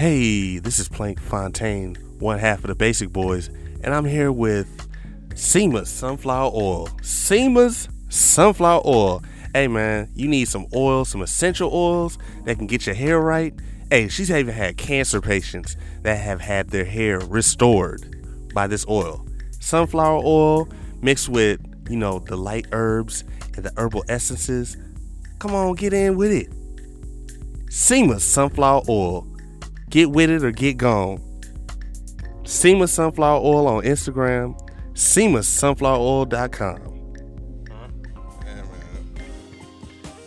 Hey, this is Plank Fontaine, one half of the Basic Boys, and I'm here with SEMA's Sunflower Oil. SEMA's Sunflower Oil. Hey man, you need some oil, some essential oils that can get your hair right. Hey, she's even had cancer patients that have had their hair restored by this oil. Sunflower oil mixed with, you know, the light herbs and the herbal essences. Come on, get in with it. SEMA's Sunflower Oil. Get with it or get gone. SEMA Sunflower Oil on Instagram, SEMASunflowerOil.com.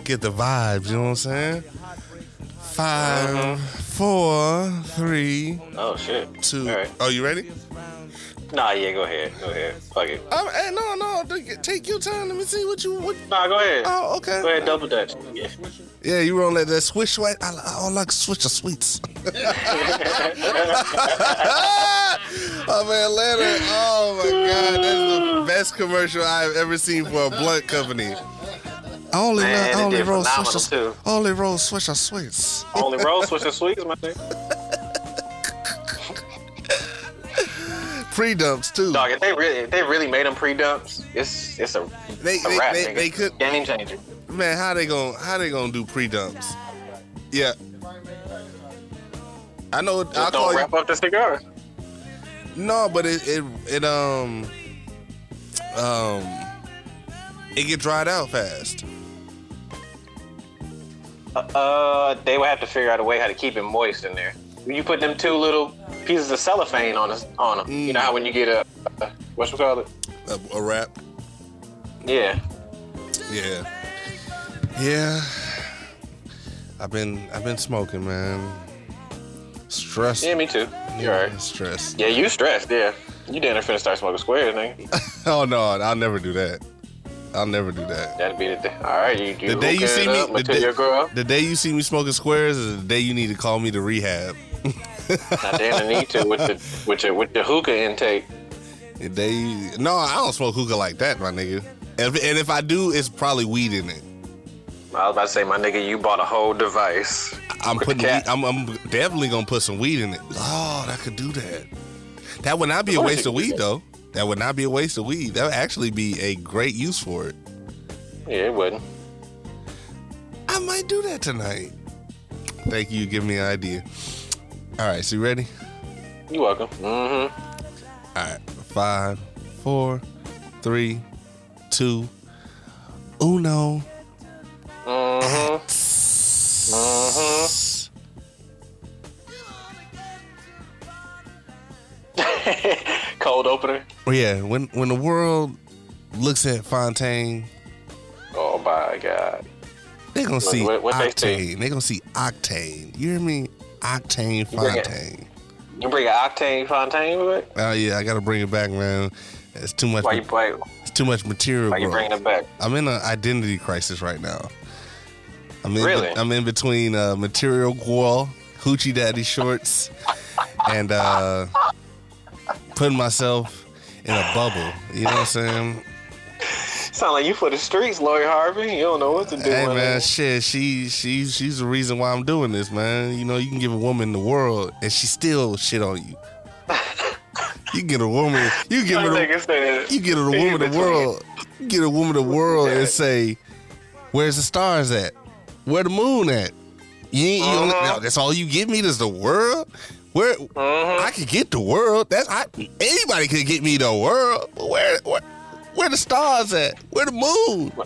Get the vibes, you know what I'm saying? Five, four, three, Oh shit. two. All right. Oh, you ready? Nah, yeah, go ahead. Go ahead. Fuck it. Oh, hey, no, no, take your time. Let me see what you. What, Nah, go ahead. oh, okay. Go ahead, double dutch. Yeah. Yeah, you won't let that swish sweat. I, I like Swisher Sweets. Oh, In Atlanta. Oh my god, that's the best commercial I've ever seen for a blunt company. I only Man, love, I only roll phenomenal, switch too. of, only roll Swisher Sweets. Only roll Swisher Sweets, my nigga. Pre dumps too. Dog, if they really, if they really made them pre-dumps, it's it's a, They a they, rap, they, they could game changer. man. How they gonna how they gonna do pre dumps? Yeah. I know. Just call don't you. wrap up the cigar. No, but it it it um um it get dried out fast. Uh, they would have to figure out a way how to keep it moist in there. You put them two little pieces of cellophane on us, on them, you know mm. how when you get a, a what you call it? A, a wrap. Yeah. Yeah. Yeah. I've been I've been smoking, man. Stress. Yeah, me too. You're right. Stress. Yeah, you stressed. Yeah. You didn't finna start smoking squares, nigga. Oh no, I'll never do that. I'll never do that. That'd be the day. All right, you, you The day you see me, the day, you the day you see me smoking squares is the day you need to call me to rehab. Not damn the need to with the with your with the hookah intake. They no, I don't smoke hookah like that, my nigga. And if, and if I do, it's probably weed in it. I was about to say, my nigga, you bought a whole device. I'm putting. Weed, I'm, I'm definitely gonna put some weed in it. Lord, I could do that. That would not be a waste of weed, though. That would not be a waste of weed. That would actually be a great use for it. Yeah, it wouldn't. I might do that tonight. Thank you. Give me an idea. All right, so you ready? You welcome. Mm-hmm. All right, five, four, three, two, uno. Mm-hmm. Cold opener. Oh yeah, when when the world looks at Fontaine, Oh my god. They're gonna see what- what octane. They gonna see octane. You hear me? Octane. Fontaine. You bring an octane fontaine with it? Oh yeah, I gotta bring it back, man. It's too much. Why you why, it's too much material. why you bringing it back? I'm in an identity crisis right now. I'm in. Really? I'm in between uh, material gual, hoochie daddy shorts, and uh, putting myself in a bubble. You know what I'm saying? Sound like you for the streets, Lori Harvey. You don't know what to do. Hey man, it. shit, she she she's the reason why I'm doing this, man. You know, you can give a woman the world and she still shit on you. You get a woman, you give her, the, you get a woman the world, you get a woman the world and say, "Where's the stars at? Where the moon at? You ain't, you Uh-huh. no, that's all you give me is the world. Where Mhm. I could get the world. That's I, anybody could get me the world. But where where where the stars at? Where the moon?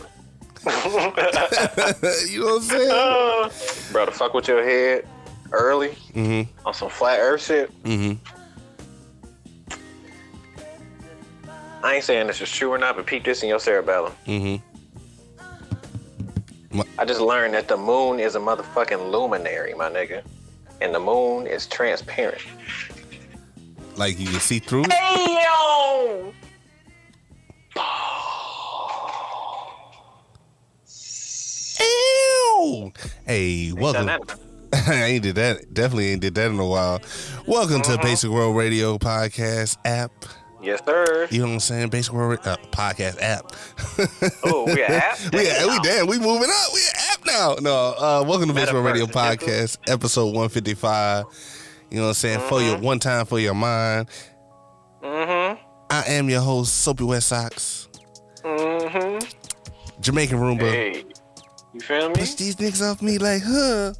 you know what I'm saying? Uh, bro, to fuck with your head early Mm-hmm. on some flat earth shit. Mm-hmm. I ain't saying this is true or not, but peep this in your cerebellum. Mm-hmm. I just learned that the moon is a motherfucking luminary, my nigga. And the moon is transparent. Like you can see through it. Hey, yo! Ew. Hey, welcome. I ain't did that. Definitely ain't did that in a while. Welcome to Basic World Radio Podcast app. Yes, sir. You know what I'm saying? Basic World uh, Podcast app. Oh, we an app? we we Damn. damn we moving up. We an app now. No, uh, welcome to Basic World Radio Podcast episode 155. You know what I'm saying? For your one time for your mind. Mm-hmm. I am your host, Soapy Wet Socks. Mm-hmm. Jamaican Roomba. Hey. You feel me? Push these niggas off me like, huh,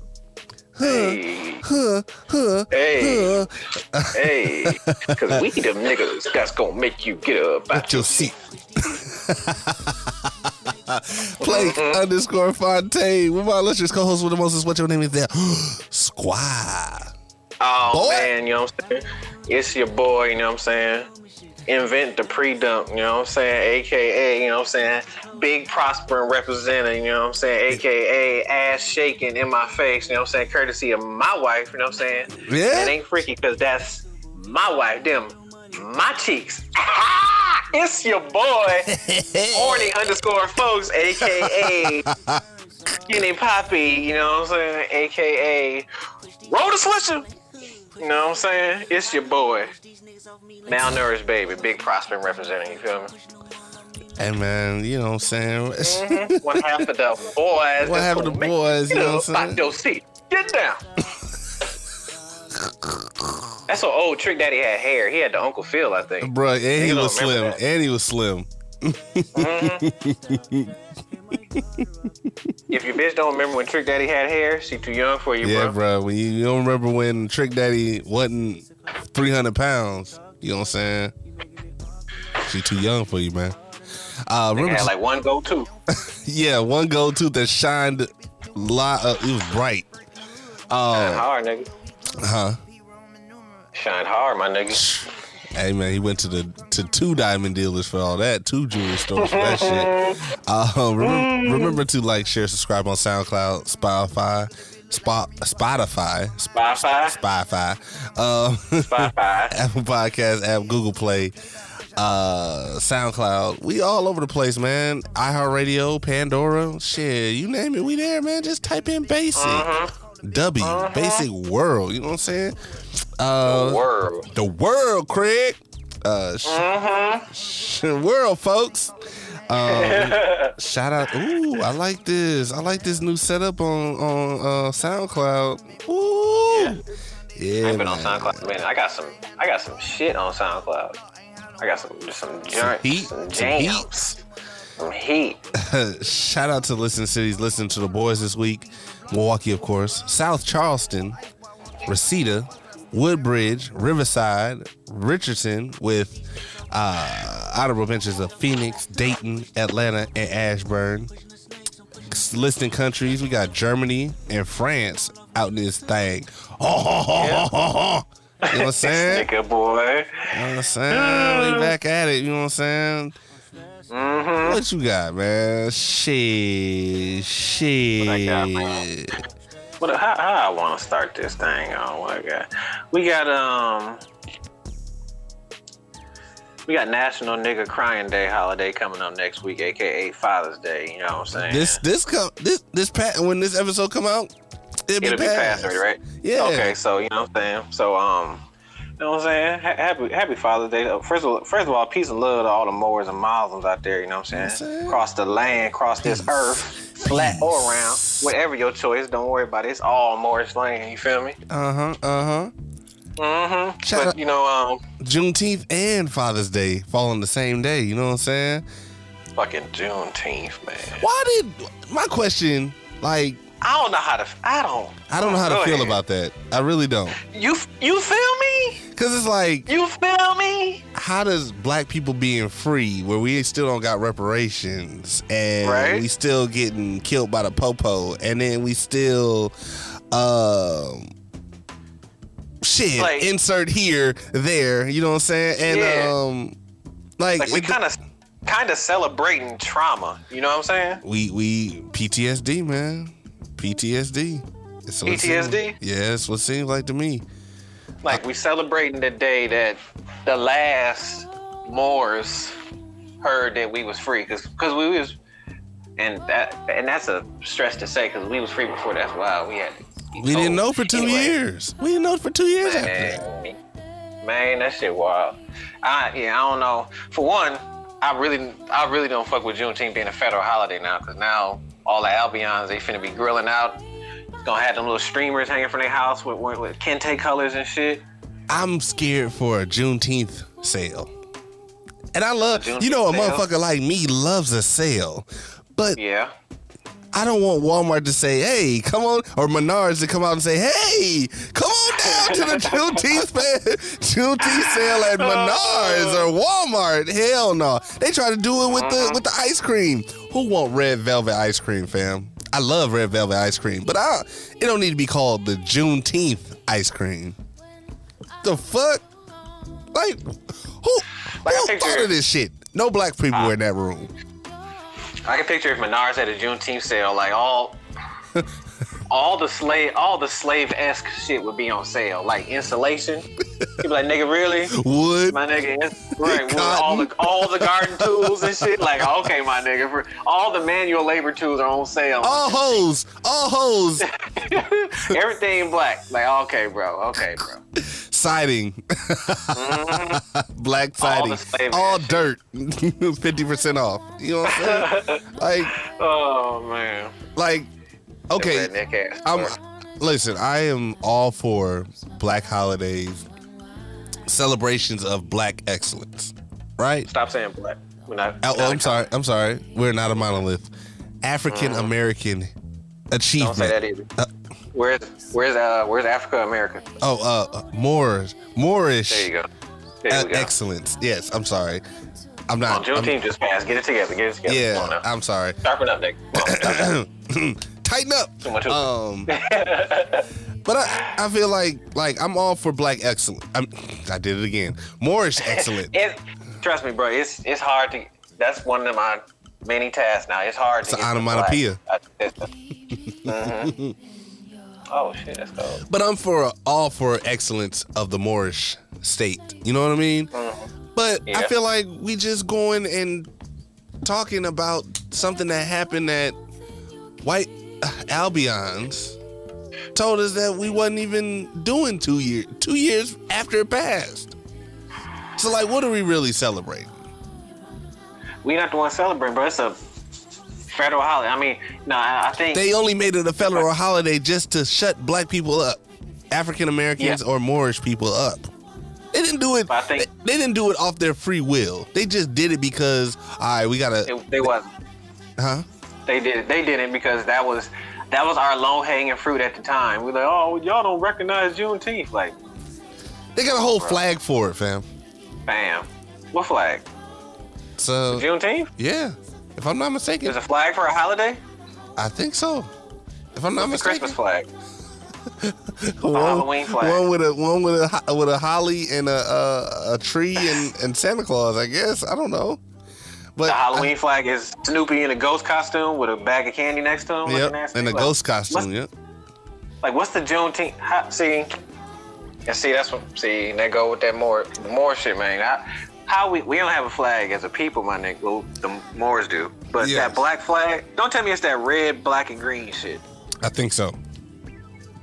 huh, Hey. huh, huh, Hey. huh. Hey. Cause we them niggas that's gonna make you get up out your seat. Blake underscore Fontaine. With my illustrious co-host with the most what your name is there. Squad. Oh Boy. man, you know what I'm saying? It's your boy, you know what I'm saying? Invent the pre-dump, you know what I'm saying? AKA, you know what I'm saying? Big prospering representing, you know what I'm saying? AKA ass shaking in my face, you know what I'm saying? Courtesy of my wife, you know what I'm saying? Yeah? It ain't freaky because that's my wife, them, my cheeks. it's your boy, horny underscore folks, AKA Skinny Poppy, you know what I'm saying? AKA Roll the Swisher. You know what I'm saying? It's your boy. Malnourished baby, big prospering representing, you feel me? Hey man, you know what I'm saying? Mhm. One half of the boys. What that's happened gonna to make boys, you know up what I'm out your seat. Get down. That's what old Trick Daddy had hair. He had the Uncle Phil, I think. Bruh, and he Niggas was slim. that. And he was slim. If your bitch don't remember when Trick Daddy had hair, she too young for you, Yeah, bro. bro. When you, you don't remember when Trick Daddy wasn't 300 pounds, you know what I'm saying? She too young for you, man. Uh, remember, had like one go-to. yeah, one gold tooth that shined, li- uh, it was bright. Shine Uh, hard, nigga. huh? Shine hard, my nigga. Hey man, he went to the to two diamond dealers for all that, two jewelry stores for that shit. Uh, remember, remember to like, share, subscribe on SoundCloud, Spotify, Spot, Spotify, Spotify, Spotify, um, Spotify. Apple Podcast app, Google Play, uh, SoundCloud. We all over the place, man. iHeartRadio, Pandora, shit, you name it, we there, man. Just type in basic. W, basic world. You know what I'm saying? Uh, World. the world, Craig. Uh, sh- sh- world, folks. Um, shout out. Ooh, I like this. I like this new setup on on uh, SoundCloud. Ooh, yeah, I've been on. SoundCloud, man. I got some. I got some shit on SoundCloud. I got some some joints, heat, some some heat. jams, some heat. Shout out to Listen Cities, listen to the boys this week. Milwaukee, of course. South Charleston, Reseda, Woodbridge, Riverside, Richardson, with uh, honorable mentions of Phoenix, Dayton, Atlanta, and Ashburn. Listing countries, we got Germany and France out in this thing. You know what I'm saying? Nigga boy. You know what I'm saying? We back at it. You know what I'm saying? Mm-hmm. What you got, man? Shit, shit. I got, man? What? How, how I want to start this thing on? What I got? We got um. We got National Nigga Crying Day holiday coming up next week, aka Father's Day. You know what I'm saying? This this come this this pat when this episode come out, it'll, It'll be past. past already, right? Yeah. Okay, so you know what I'm saying. So um, you know what I'm saying. Ha- happy Happy Father's Day. First of all, first of all, peace and love to all the Moors and Muslims out there. You know what I'm saying. Across the land, across this Peace. earth, flat or Peace. round, whatever your choice. Don't worry about it. It's all Morris land. You feel me? Uh huh. Uh huh. Mm-hmm. Shout But out- you know, um, Juneteenth and Father's Day fall on the same day. You know what I'm saying? fucking Juneteenth, man. Why did my question? Like, I don't know how to. I don't. I don't know how to feel ahead. about that. I really don't. You you feel me? Cause it's like, You feel me? how does black people being free where we still don't got reparations and Right. we still getting killed by the popo and then we still um shit Like- insert here there you know what i'm saying and Yeah. um like, Like we kind of kind of celebrating trauma. You know what I'm saying? we we ptsd man ptsd It's what it seems- PTSD? yeah it's what it seems like to me Like we celebrating the day that the last Moors heard that we was free, cause cause we was, and that and that's a stress to say, cause we was free before. That's why we had. To we didn't oh, know for two Anyway, years we didn't know for two years after that Man, man, that shit wild. I yeah, I don't know. For one, I really I really don't fuck with Juneteenth being a federal holiday now, cause now all the Albions they finna be grilling out. Gonna have them little streamers hanging from their house with, with, with kente colors and shit. I'm scared for a Juneteenth sale. And I love, you know, a sale? motherfucker like me loves a sale. But Yeah. I don't want Walmart to say, hey, come on, or Menards to come out and say, hey, come on down to the Juneteenth, fa- Juneteenth sale at oh. Menards or Walmart. Hell no. They try to do it with the with the ice cream. Who want red velvet ice cream, fam? I love red velvet ice cream, but I it don't need to be called the Juneteenth ice cream. The fuck? Like, who, Like, who thought of this shit? No black people were in that room. I can picture if Menards had a Juneteenth sale, like all all the slave all the slave esque shit would be on sale. Like insulation. You'd be like, nigga, really? Wood. My nigga, right? all the all the garden tools and shit. Like, okay, my nigga, for all the manual labor tools are on sale. All hoes, all hoes, Everything black. Like, okay, bro. Okay, bro. siding, black All the siding, slave all dirt, fifty percent off. You know what I'm saying? like, Oh man. like, okay. I'm listen. I am all for black holidays, celebrations of black excellence. Right? Stop saying black. We're not. Oh, not I'm sorry. I'm sorry. We're not a monolith. African American achievement. Don't say that either. Uh, where's where's uh where's Africa America? Oh, uh, Moorish, Moorish There you go. There uh, go. excellence. Yes, I'm sorry. I'm not. I'm- Juneteenth just passed. Get it together. Get it together. Yeah. I'm sorry. Sharpen up, on, Tighten up. Too much- Um, but I, I feel like like I'm all for black excellence. I'm, I did it again. Moorish excellent. it, trust me, bro. It's it's hard to. That's one of my many tasks now. It's hard It's to. an onomatopoeia. black. Oh shit, that's cold. But I'm for all for excellence of the Moorish state. You know what I mean? But I feel like we just going and talking about something that happened that white uh, Albions told us that we wasn't even doing two years two years after it passed. So like, what are we really celebrating? We not the one celebrating, bro. It's a federal holiday. I mean, no, I think They only made it a federal holiday just to shut black people up, African Americans Yeah. or Moorish people up. They didn't do it. But I think- they, they didn't do it off their free will. They just did it because, all right, we gotta, it, they wasn't. huh? They did it. They did it because that was that was our low hanging fruit at the time. We're like, oh, y'all don't recognize Juneteenth. Like, They got a whole flag for it, fam. bam. What flag? So Juneteenth? yeah, if I'm not mistaken, There's a flag for a holiday? I think so. If I'm not What's the mistaken, Christmas flag? one, Halloween flag. one with a one with a with a holly and a a, a tree and, and Santa Claus. I guess I don't know, but The Halloween flag is Snoopy in a ghost costume with a bag of candy next to him. Yep, and a Like, ghost costume. Yep. Like, what's the Juneteenth? How, see, and see, that's what. See, they go with that more, the more shit, man. How, how we we don't have a flag as a people, my nigga. Well, the Moors do, but Yes. that black flag. Don't tell me it's that red, black, and green shit. I think so.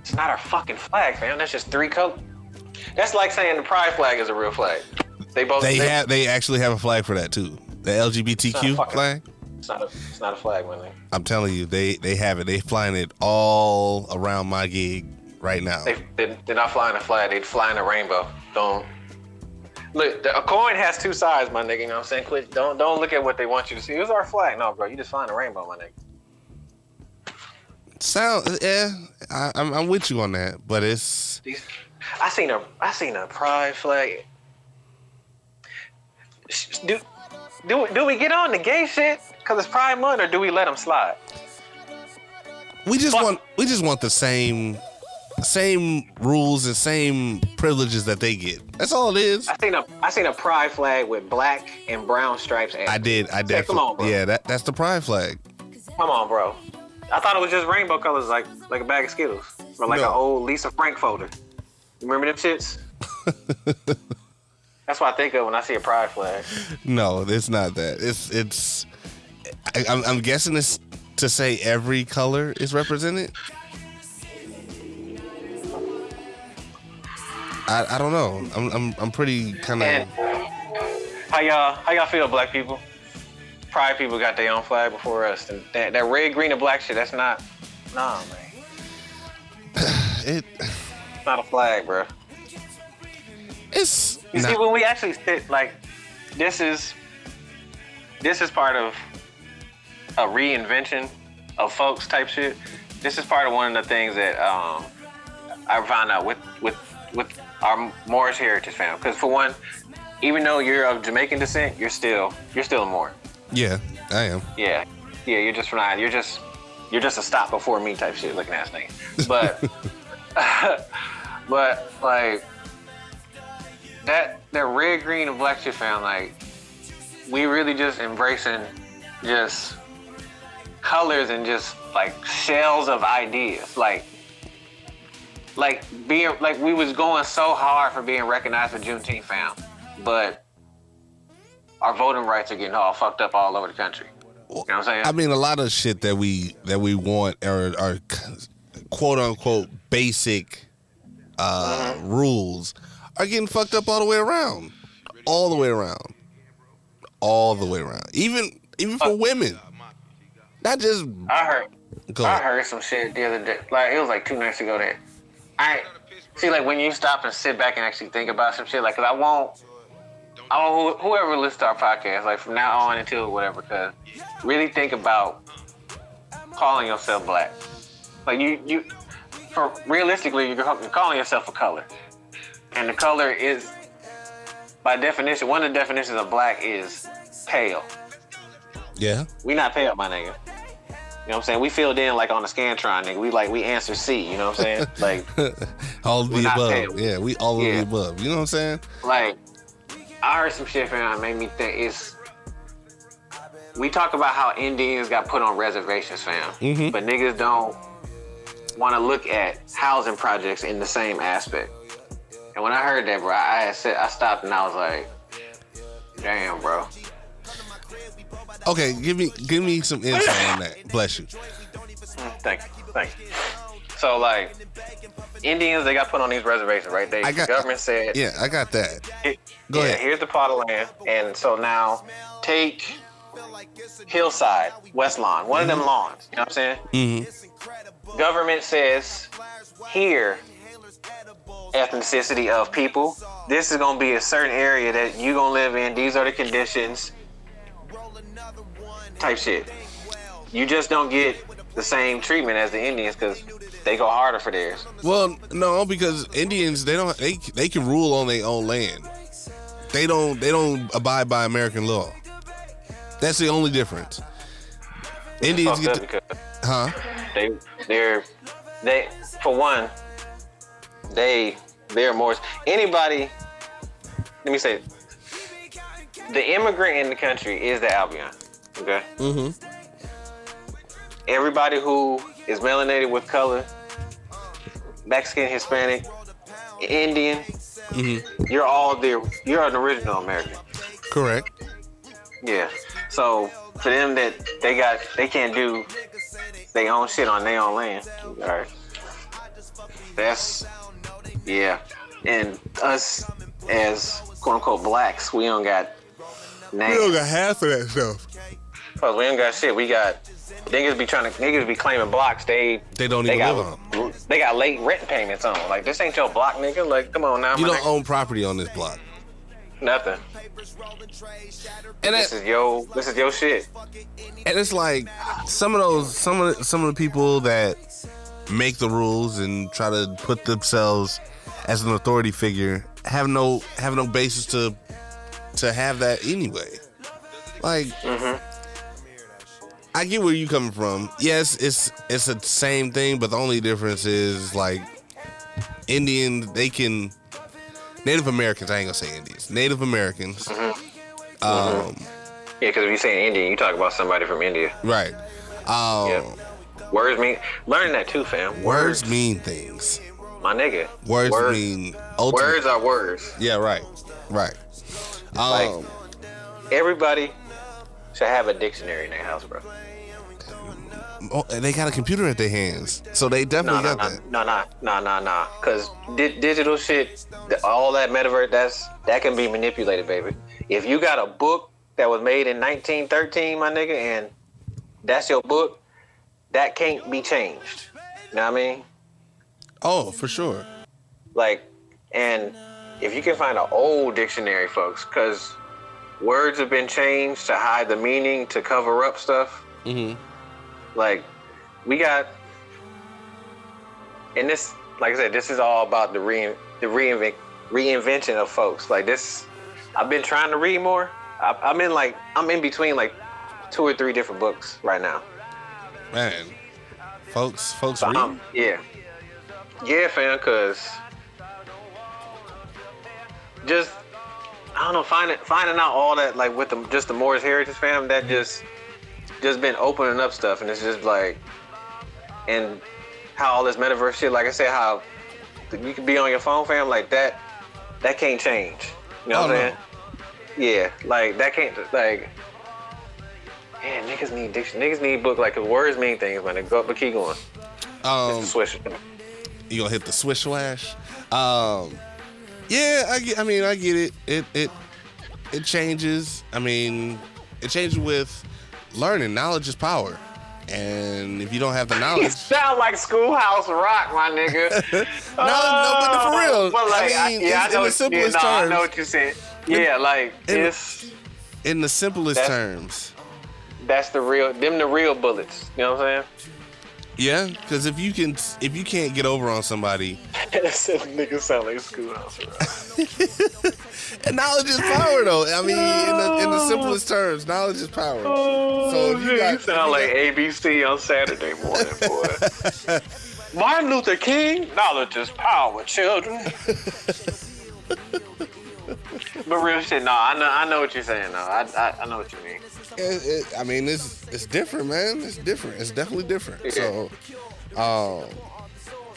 It's not our fucking flag, fam. That's just three colors. That's like saying the pride flag is a real flag. They both. They have they actually have a flag for that too. The LGBTQ fucking- flag. It's not a. It's not a flag, my nigga. I'm telling you, they they have it. They flying it all around my gig right now. They, they they're not flying a flag. They're flying a rainbow. Don't. Look, a coin has two sides, my nigga. You know what I'm saying? Quit. Don't don't look at what they want you to see. It's our flag. No, bro. You just find a rainbow, my nigga. Sound yeah, I, I'm I'm with you on that, but it's These, I seen a I seen a pride flag. Do do do we get on the gay shit because it's Pride Month, or do we let them slide? we just Fuck. want we just want the same same rules and same privileges that they get. That's all it is. I seen a I seen a pride flag with black and brown stripes. And I did. I Hey, definitely. come on, bro. Yeah, that that's the pride flag. Come on, bro. I thought it was just rainbow colors, like like a bag of Skittles, or like No. an old Lisa Frank folder. You remember them shits? That's what I think of when I see a pride flag. No, it's not that. It's it's. I, I'm, I'm guessing it's to say every color is represented. I, I don't know. I'm I'm, I'm pretty kind of. how y'all how y'all feel, black people? Pride people got their own flag before us. And that, that red, green, and black shit, that's not. Nah, man. it It's not a flag, bro. it's You see, not, when we actually sit, like, this is this is part of a reinvention of folks type shit. This is part of one of the things that um, I found out with with with our Moorish heritage fam. Because for one, even though you're of Jamaican descent, you're still you're still a Moor. yeah, I am. Yeah, yeah, you're just from you're just you're just a stop before me type shit looking ass nigga. But but like that that red, green, and black shit found like we really just embracing just colors and just like shells of ideas. Like like being like we was going so hard for being recognized for Juneteenth found, but our voting rights are getting all fucked up all over the country. You know what I'm saying? I mean, a lot of shit that we that we want are, are quote unquote basic uh, rules are getting fucked up all the way around, all the way around, all the way around. Even even for women, not just I heard. I heard some shit the other day. Like it was like two nights ago that I see like when you stop and sit back and actually think about some shit. Like, cause I won't. I won't, whoever listens to our podcast, like from now on until whatever, cause really think about calling yourself black. Like you, you, for realistically, you're you're calling yourself a color, and the color is, by definition, one of the definitions of black is pale. Yeah, We not pale, my nigga. You know what I'm saying? We filled in like on the Scantron, nigga. We like we answer C. You know what I'm saying? like, all of the above. Yeah, we all of Yeah. the above. You know what I'm saying? like I heard some shit from that made me think it's. We talk about how Indians got put on reservations, fam, Mhm. but niggas don't want to look at housing projects in the same aspect. And when I heard that, bro, I had said I stopped and I was like, "Damn, bro." Okay, give me give me some insight on that. Bless you. Mm, Thank you, thank you. So like, Indians, they got put on these reservations, right? They I got- the government said, Yeah, I got that. It- Go yeah, ahead. Here's the plot of land, and so now take Hillside, West Lawn, one of them lawns. You know what I'm saying? hmm Government says here, ethnicity of people. This is gonna be a certain area that you gonna live in. These are the conditions. Type shit. You just don't get the same treatment as the Indians because they go harder for theirs. Well, no, because Indians they don't they they can rule on their own land. They don't they don't abide by American law. That's the only difference. Indians get to, huh? they they're they for one they they're more anybody let me say the immigrant in the country is the albion okay Mm-hmm. everybody who is melanated with color mexican hispanic indian Mm-hmm. you're all there you're an original american Correct. yeah so for them that they got they can't do they own shit on their own land all right that's yeah and us as quote unquote blacks we don't got names We don't got half of that stuff. We ain't got shit. We got niggas be trying to niggas be claiming blocks. They They don't they even got live on. they got late rent payments on. Like this ain't your block, nigga. Like come on now, You don't nigga. own property on this block. nothing. And This that, is yo. This is your shit. and it's like some of those some of the, some of the people that make the rules and try to put themselves as an authority figure have no have no basis to to have that anyway. Like mm-hmm. I get where you coming from. Yes, it's it's the same thing, but the only difference is like Indian they can Native Americans, I ain't gonna say Indians. Native Americans. Um Yeah, because if you say Indian, you talk about somebody from India. right. Um Yeah. Words mean learn that too, fam. Words mean things. my nigga. Words, Words- mean ultimate. Words are words. Yeah, right, right. Like- Um, Everybody should have a dictionary in their house, bro. Oh, they got a computer at their hands, so they definitely no, got no, that. no, no, no, no, no. Because di- digital shit, all that metaverse, that's that can be manipulated, baby. If you got a book that was made in 1913, my nigga, and that's your book, that can't be changed. You know what I mean? Oh, for sure. Like, and if you can find an old dictionary, folks, because words have been changed to hide the meaning, to cover up stuff. Mm-hmm. Like, we got, and this, like I said, this is all about the re the reinvent reinvention of folks. Like this, I've been trying to read more. I, I'm in like I'm in between like two or three different books right now. Man, folks, folks, So read. I'm- yeah, yeah, fam. Cause just I don't know, finding finding out all that like with the just the Moorish Heritage fam that just just been opening up stuff, and it's just like and how all this metaverse shit. Like I said, how you can be on your phone, fam, like that. That can't change. You know Oh, what I'm no. saying? Yeah, like that can't like. Yeah, niggas need diction. Niggas need book like 'cause words mean things, man. They Go, but keep going. Um, Swish. you gonna hit the swish swash. Um, yeah, I get. I mean, I get it. It it it changes. I mean, it changes with learning. Knowledge is power, and if you don't have the knowledge, sound like Schoolhouse Rock, my nigga. no, no, but for uh, real, But like, I mean, yeah, in- I know in the what- simplest yeah, no, I know what you said. Yeah, like in- it's in the simplest That's- terms, that's the real them the real bullets. You know what I'm saying? yeah. Because if you can, if you can't get over on somebody, saying? nigga sound like Schoolhouse Rock. and knowledge is power, though. I mean, in the in the simplest terms, knowledge is power. So if you you, got- sound like ABC on Saturday morning, boy. Martin Luther King, knowledge is power, children. but real shit, no, I know, I know what you're saying. though. I, I, I know what you mean. It, it, I mean, it's it's different, man. It's different. It's definitely different. So, um,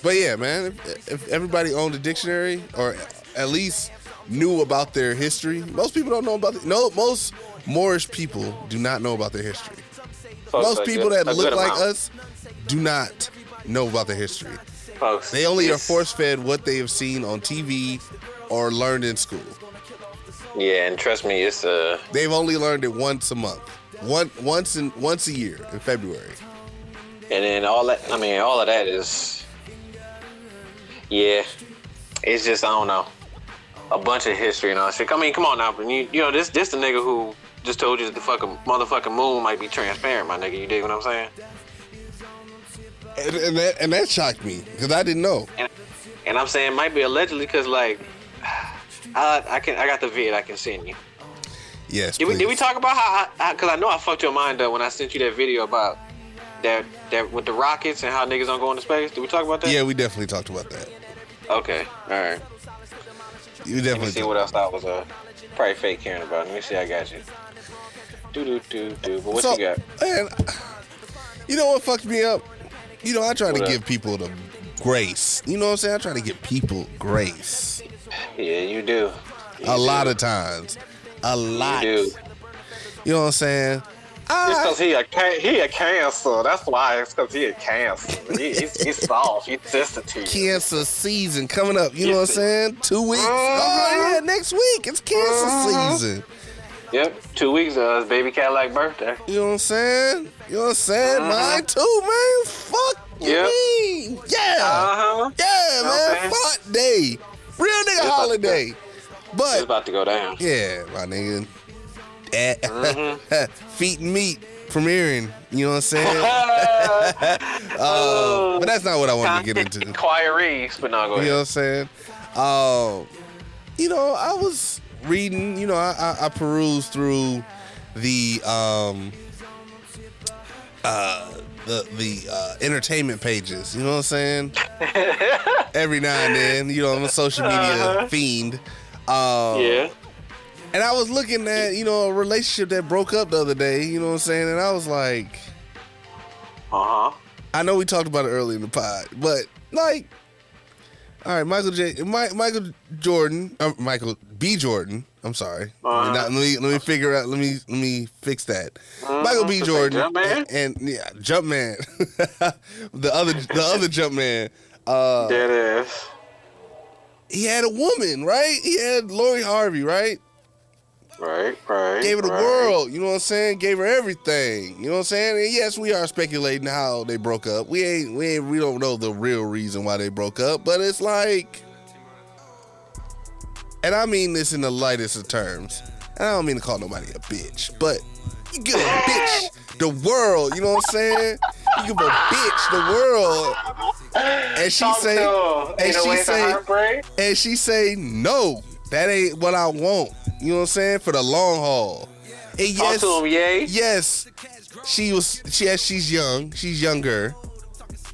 but yeah, man. If, if everybody owned a dictionary or at least knew about their history, most people don't know about the, no. Most Moorish people do not know about their history. Most people good- that look like us do not know about their history. folks, They only are force fed what they have seen on TV or learned in school. Yeah, and trust me, it's uh, They've only learned it once a month, one once in once a year in February. and then all that. I mean, all of that is, yeah, it's just I don't know, a bunch of history and all that shit. I mean, come on now, but you, you know, this this the nigga who just told you that the fucking motherfucking moon might be transparent, my nigga. You dig what I'm saying? And, and that and that shocked me because I didn't know. And, and I'm saying might be allegedly because like, I I can I got the vid I can send you. Yes. Did we, did we talk about how? Because I, know I fucked your mind up when I sent you that video about that that with the rockets and how niggas don't go into space. Did we talk about that? Yeah, we definitely talked about that. Okay. All right. You Let me definitely. see what else I was uh probably fake caring about. Let me see. I got you. Do do do do. But what so, you got? man, you know what fucked me up? You know, I try to up? give people the grace. You know what I'm saying? I try to give people grace. Yeah, you do. You a do. lot of times. A lot. You. You know what I'm saying? It's I, because he a he a cancer. That's why. It's because he a cancer. He, he's, he's soft. He's sensitive. cancer season coming up. You know what I'm saying? Two weeks. Uh-huh. Oh yeah, next week it's cancer Uh-huh. season. Yep. Two weeks uh, it's baby Cadillac birthday. You know what I'm saying? You know what I'm saying? Uh-huh. Mine too, man. Fuck you Yep. mean? Yeah. Uh huh. Yeah, Okay. man. Fuck day. Real nigga holiday. It's But about to go down. yeah, my nigga. Mhm. Feet and meat premiering. You know what I'm saying? uh, but that's not what I wanted to get into. Inquiries, but no, go You know what I'm saying? Um, you know, I was reading. You know, I, I, I perused through the um, uh, the the uh, entertainment pages. You know what I'm saying? Every now and then, you know, I'm a social media Uh-huh. fiend. Um, yeah. And I was looking at, you know, a relationship that broke up the other day. You know what I'm saying? And I was like, Uh huh. I know we talked about it early in the pod, but like, all right, Michael J. Mi- Michael Jordan, uh, Michael B. Jordan. I'm sorry. Uh-huh. Let, me, let me figure out. Let me let me fix that. Uh-huh. Michael B. Jordan Jumpman? and, and yeah, Jumpman, the other the other Jumpman. Uh, it is. he had a woman, right? He had Lori Harvey, right? Right, right. Gave her the right. world, you know what I'm saying? Gave her everything, you know what I'm saying? And yes, we are speculating how they broke up. We ain't, we ain't, we don't know the real reason why they broke up, but it's like, and I mean this in the lightest of terms. And I don't mean to call nobody a bitch, but you give a bitch the world, you know what I'm saying? You give a bitch the world, and she Talk say, and she way say, and she say, no, that ain't what I want. You know what I'm saying? For the long haul. And Talk yes, to him, yay. yes, she was. She, yes, she's young. She's younger,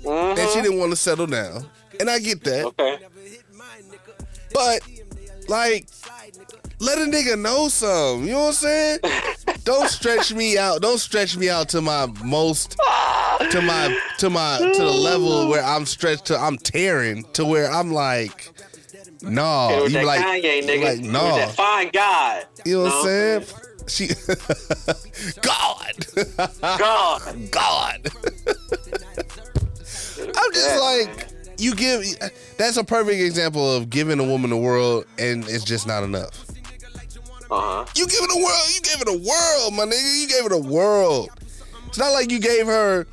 Mhm. and she didn't want to settle down. And I get that. Okay. But like, let a nigga know some. You know what I'm saying? Don't stretch me out. Don't stretch me out to my most, to my, to my, to the level where I'm stretched to. I'm tearing to where I'm like, Hit it You that like, Kanye nigga. like With nah. that fine God. You know what I'm saying? She, God, God. God. I'm just like, you give. That's a perfect example of giving a woman the world, and it's just not enough. Uh huh. You give it a world. You gave it a world, my nigga. You gave it a world. It's not like you gave her,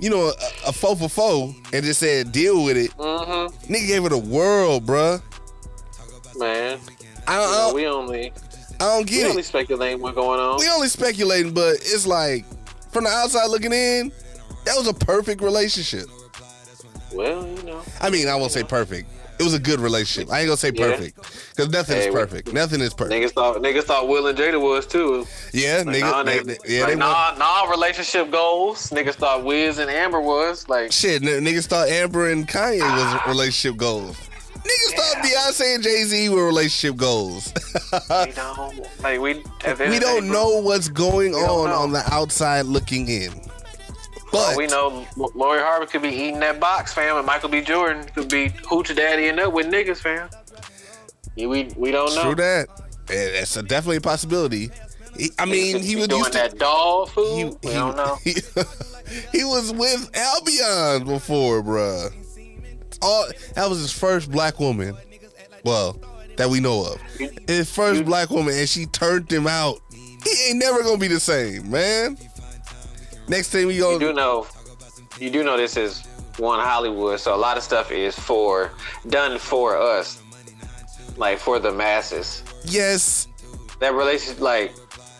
you know, a, a four for four and just said deal with it. Mm-hmm. Nigga gave it a world, bruh. Man. I You know, don't, we only I don't get we get only speculating what's going on. We only speculating, but it's like from the outside looking in, that was a perfect relationship. Well, you know. I mean, I won't say perfect. It was a good relationship. I ain't gonna say perfect because nothing Hey, is we- perfect. Nothing is perfect. Niggas thought niggas thought Will and Jada was too. Yeah, Like, nigga. nah, niggas, yeah, like, they nah, nah, relationship goals. Niggas thought Wiz and Amber was like. Shit, n- niggas thought Amber and Kanye was ah. relationship goals. Niggas thought Beyonce and Jay Z were relationship goals. We don't like we. at the end we don't know what's going on know. on the outside looking in. But we know Lori Harvey could be eating that box, fam, and Michael B. Jordan could be hoochie daddy and up with niggas, fam. Yeah, we we don't know. true that. It's a definitely a possibility. He- I mean, he was doing to. that dog food. He, we he- don't know. He, he was with Albion before, bruh. All that was his first black woman. Well, that we know of. His first black woman, and she turned him out. He ain't never gonna be the same, man. Next thing we You do know, you do know this is one Hollywood, so a lot of stuff is for done for us, like for the masses. yes. That relationship, like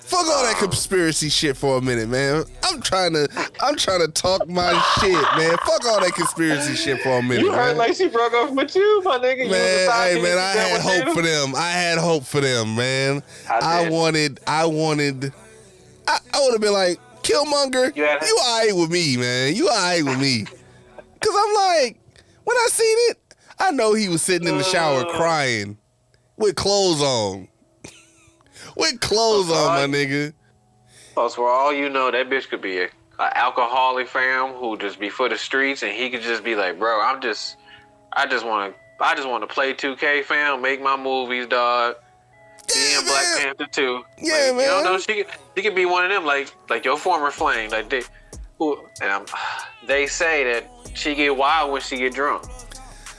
Fuck all that conspiracy shit for a minute, man. I'm trying to, I'm trying to talk my shit, man. Fuck all that conspiracy shit for a minute, you heard, man. like she broke up with you, my nigga. You Man, side hey man, I had hope them. for them. I had hope for them, man. I I, wanted, I wanted, I, I would have been like, Killmonger, You you alright with me, man. You alright with me. Cause I'm like, when I seen it, I know he was sitting in the shower Uh. crying with clothes on. With clothes on, my nigga. So for all you know, that bitch could be a, a alcoholic fam who just be for the streets, and he could just be like, bro, I'm just, I just want to, I just want to play 2K fam, make my movies, dog. Yeah, in Black. Panther too. Yeah, like, You man. don't know she could, she could be one of them, like like your former flame, like they, who, and I'm, they say that she get wild when she get drunk.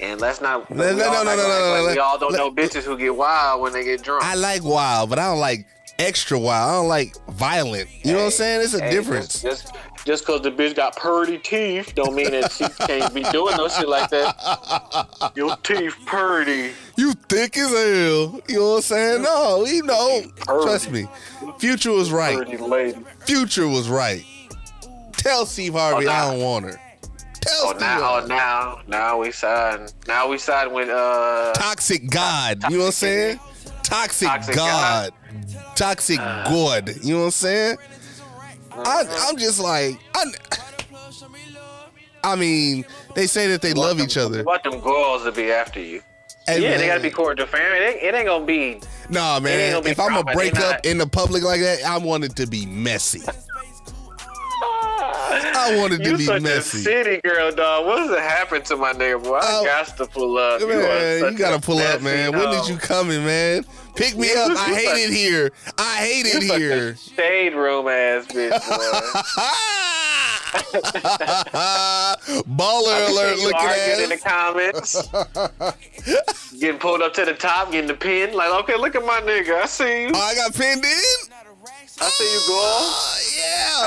And let's not. No, no, no, no, no, like- no, We all don't know bitches who get wild when they get drunk. I like wild, but I don't like extra wild. I don't like violent. You know what I'm saying? It's a difference. Just just because the bitch got purdy teeth don't mean that she can't be doing no shit like that. Your teeth purdy. You thick as hell. You know what I'm saying? No, we know. Trust me. Future was right. Future was right. Tell Steve Harvey Oh. I don't want her. Tell Oh now, oh now, now we side. Now we side with uh. Toxic God. You know what I'm saying? Toxic, Toxic God. Toxic God. You know what I'm saying? I, I'm just like, I, I mean, they say that they love each other. Want them girls to be after you. Hey, yeah, man. they gotta be cordial, fam. It ain't, it ain't gonna be. Nah, man. gonna be If I'm gonna break up not- in the public like that, I want it to be messy. I want it to You be such messy. a city girl, dog. What does it happen to my nigga, boy? I Oh. got to pull up. You, Man, such you gotta pull up, man. When did dog. you coming, man? Pick me up. I hate it here. I hate it here. shade room ass bitch, boy. Baller alert you looking arguing in the comments. getting pulled up to the top, getting the pin. Like, okay, look at my nigga. I see you. Oh, I got pinned in. I see you, girl.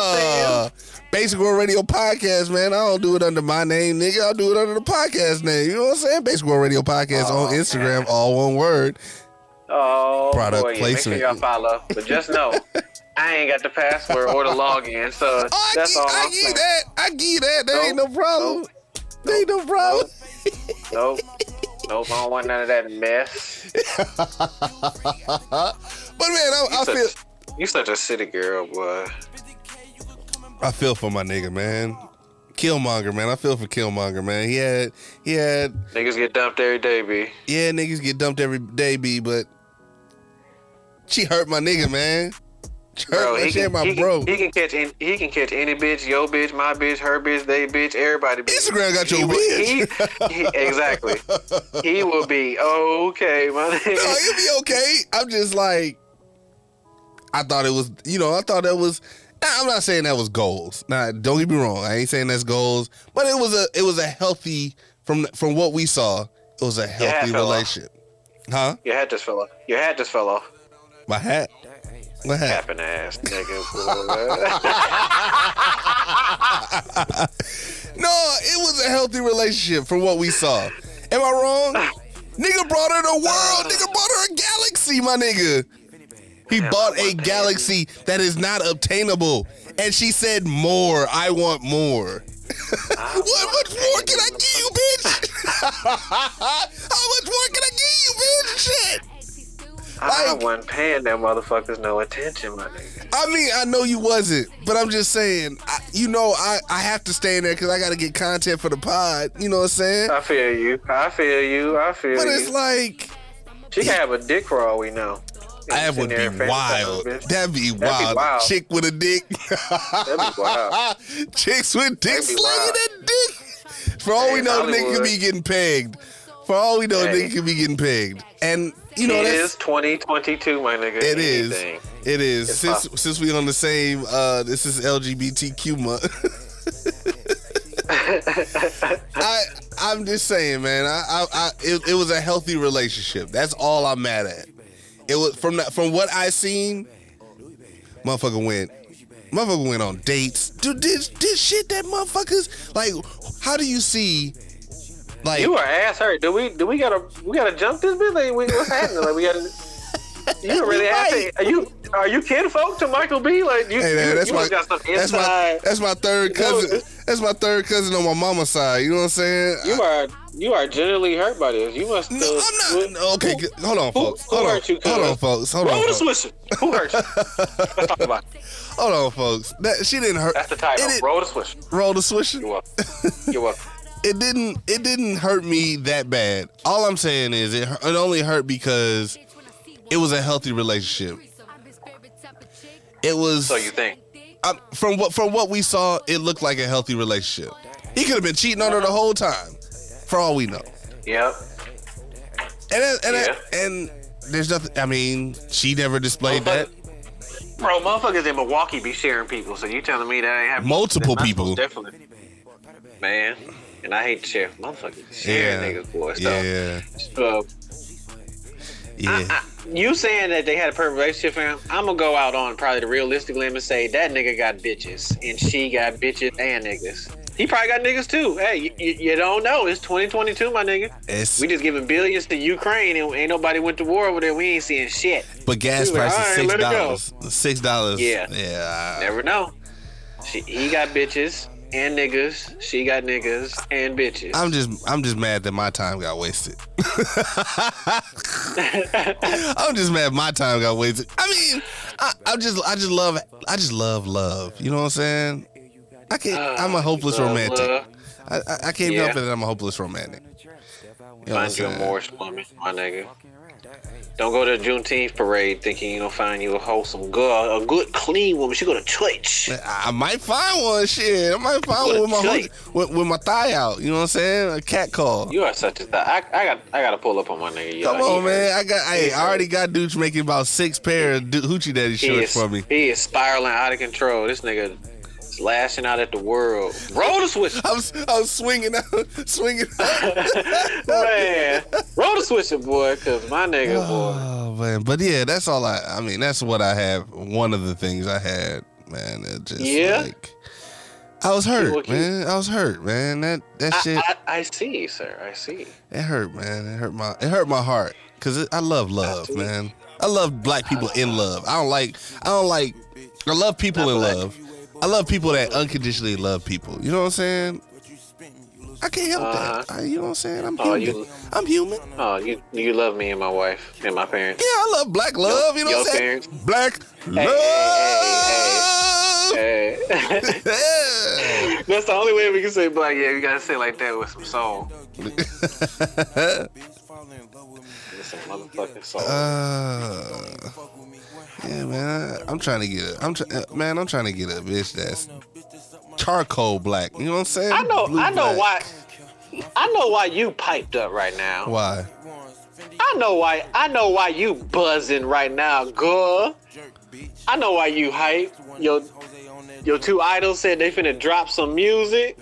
Oh, yeah. Basic World Radio Podcast, man. I don't do it under my name, nigga. I'll do it under the podcast name. You know what I'm saying? Basic World Radio Podcast Oh, on Instagram, all one word. Oh, Product boy, yeah. Make sure placement. y'all follow. But just know, I ain't got the password or the login, so Oh, that's all I I'm give saying. that. I give you that. That ain't no Nope. problem. That ain't no problem. Nope. Nope, I don't want none of that mess. But man, I, I You feel such, you such a city girl, boy. I feel for my nigga, man. Killmonger, man. I feel for Killmonger, man. He had he had Niggas get dumped every day, B. yeah, niggas get dumped every day, B, but she hurt my nigga, man. She Bro, he can, my he, bro. can, he can catch any, he can catch any bitch, yo bitch, my bitch, her bitch, they bitch, everybody. Bitch. Instagram got your he, bitch. he, he exactly. he will be okay, my nigga. no, it'll be okay. I'm just like, I thought it was, you know, I thought that was. Nah, I'm not saying that was goals. Now, don't get me wrong. I ain't saying that's goals, but it was a, it was a healthy from from what we saw. It was a healthy relationship, huh? Your hat just fell off. Your hat just fell off. My hat, What hat. Capping ass nigga. No, it was a healthy relationship from what we saw. Am I wrong? nigga brought her the world. Nigga brought her a galaxy, my nigga. He bought a galaxy that is not obtainable. And she said more. I want more. what much more can I give you, bitch? How much more can I give you, bitch? Shit. I Like- wasn't paying that motherfuckers no attention, my nigga. I mean, I know you wasn't, but I'm just saying, I, you know, I, I have to stay in there because I got to get content for the pod. You know what I'm saying? I feel you. I feel you. I feel But you. But it's like, she can have a dick for all we know. That would be wild. That'd be be wild. wild. Chick with a dick. That'd be wild. Chicks with dick slinging that dick. For all Hey, we know, the nigga could be getting pegged. For all we know, the Hey. nigga could be getting pegged. And you know it that's is 2022, my nigga. it is. Anything. It is. It's since possible. since we on the same uh this is LGBTQ month. I I'm just saying, man. I I, I it, it was a healthy relationship. That's all I'm mad at. It was from that from what I seen. Motherfucker went. Motherfucker went on dates. Dude, did did shit that motherfuckers like. How do you see? Like You are ass hurt. Do we? Do we gotta? We gotta jump this bitch? Like, we- what's happening? Like, we gotta. You really Right. Are you? Are you kinfolk to Michael B? Like, you? Hey man, you, that's you my got some that's my inside. that's my third You know, cousin. That's my third cousin on my mama's side. You know what I'm saying? You are. You are generally hurt by this. You must. No, uh, I'm not. who- Okay, who- good. hold on, who- folks. who Hold on, hurt you, hold on, folks. Hold Roll on, the folks. swisher. Who hurt you? Let's talk about it. Hold on, folks. That she didn't hurt. That's the title. It, did- Roll the swisher. roll the swisher. You're welcome. You're welcome. It didn't. It didn't hurt me that bad. All I'm saying is it. It only hurt because it was a healthy relationship. It was. So you think? I, from what from what we saw, it looked like a healthy relationship. He could have been cheating on her the whole time, for all we know. Yep. And and Yeah. and there's nothing. I mean, she never displayed that. Bro, motherfuckers in Milwaukee be sharing people, so you telling me that ain't happening? Multiple people. Definitely. Man, and I hate to share. Motherfuckers share Yeah. niggas, boy. So, Yeah. so uh, Yeah. I, you saying that they had a perfect relationship, fam? I'm gonna go out on probably the realistic limb and say that nigga got bitches, and she got bitches and niggas. He probably got niggas too. Hey, you, you, don't know. It's 2022, my nigga. It's, We just giving billions to Ukraine, and ain't nobody went to war over there. We ain't seeing shit. but gas we were like, price is six dollars. Six dollars. Yeah. Yeah. Never know. She, he got bitches and niggas. She got niggas and bitches. I'm just I'm just mad that my time got wasted. I'm just mad my time got wasted. I mean, I, I just I just love I just love love. You know what I'm saying? I can't. I'm a ah, hopeless Love, romantic. love. I, I, I can't Yeah. help it that I'm a hopeless romantic. You know what I'm Find you a? Moorish woman, my nigga. Don't go to the Juneteenth parade thinking you gonna find you a wholesome girl, a good clean woman. She go to church. I I might find one. Shit, I might find one with my hook- with, with my thigh out. You know what I'm saying? A cat call. You are such a th- I, I got I gotta pull up on my nigga. Come on, man. I got. Hey, I already got dudes making about six pair of hoochie daddy shorts is, for me. he is spiraling out of control. This nigga is lashing out at the world. Roll the switch, I was, I was swinging out, swinging. Out. man. Roll the switch it, boy, cause my nigga, oh, boy. Oh man, but yeah, that's all I. I mean, that's what I have. One of the things I had, man. It just Yeah? like I was hurt, man. I was hurt, man. That that I, shit, I, I see, sir. I see. it hurt, man. It hurt my, it hurt my heart, cause I love love, see. man. I love black people in love. I don't like, I don't like, I love people Not in black. love. I love people that unconditionally love people. You know what I'm saying? I can't help Uh-huh. that. I, you know what I'm saying? I'm Oh, human. you- I'm human. Oh, you you love me and my wife and my parents. Yeah, I love black love. you know what I'm saying? Black hey, love. Hey. Yeah. That's the only way we can say black. Yeah, you gotta say like that with some soul. With some motherfucking soul. Uh, yeah, man. I, I'm trying to get a. I'm try, uh, man. I'm trying to get a bitch that's charcoal black. You know what I'm saying? I know. Blue I know black. why. I know why you piped up right now. Why? I know why. I know why you buzzing right now, girl. I know why you hype. Your your two idols said they finna drop some music.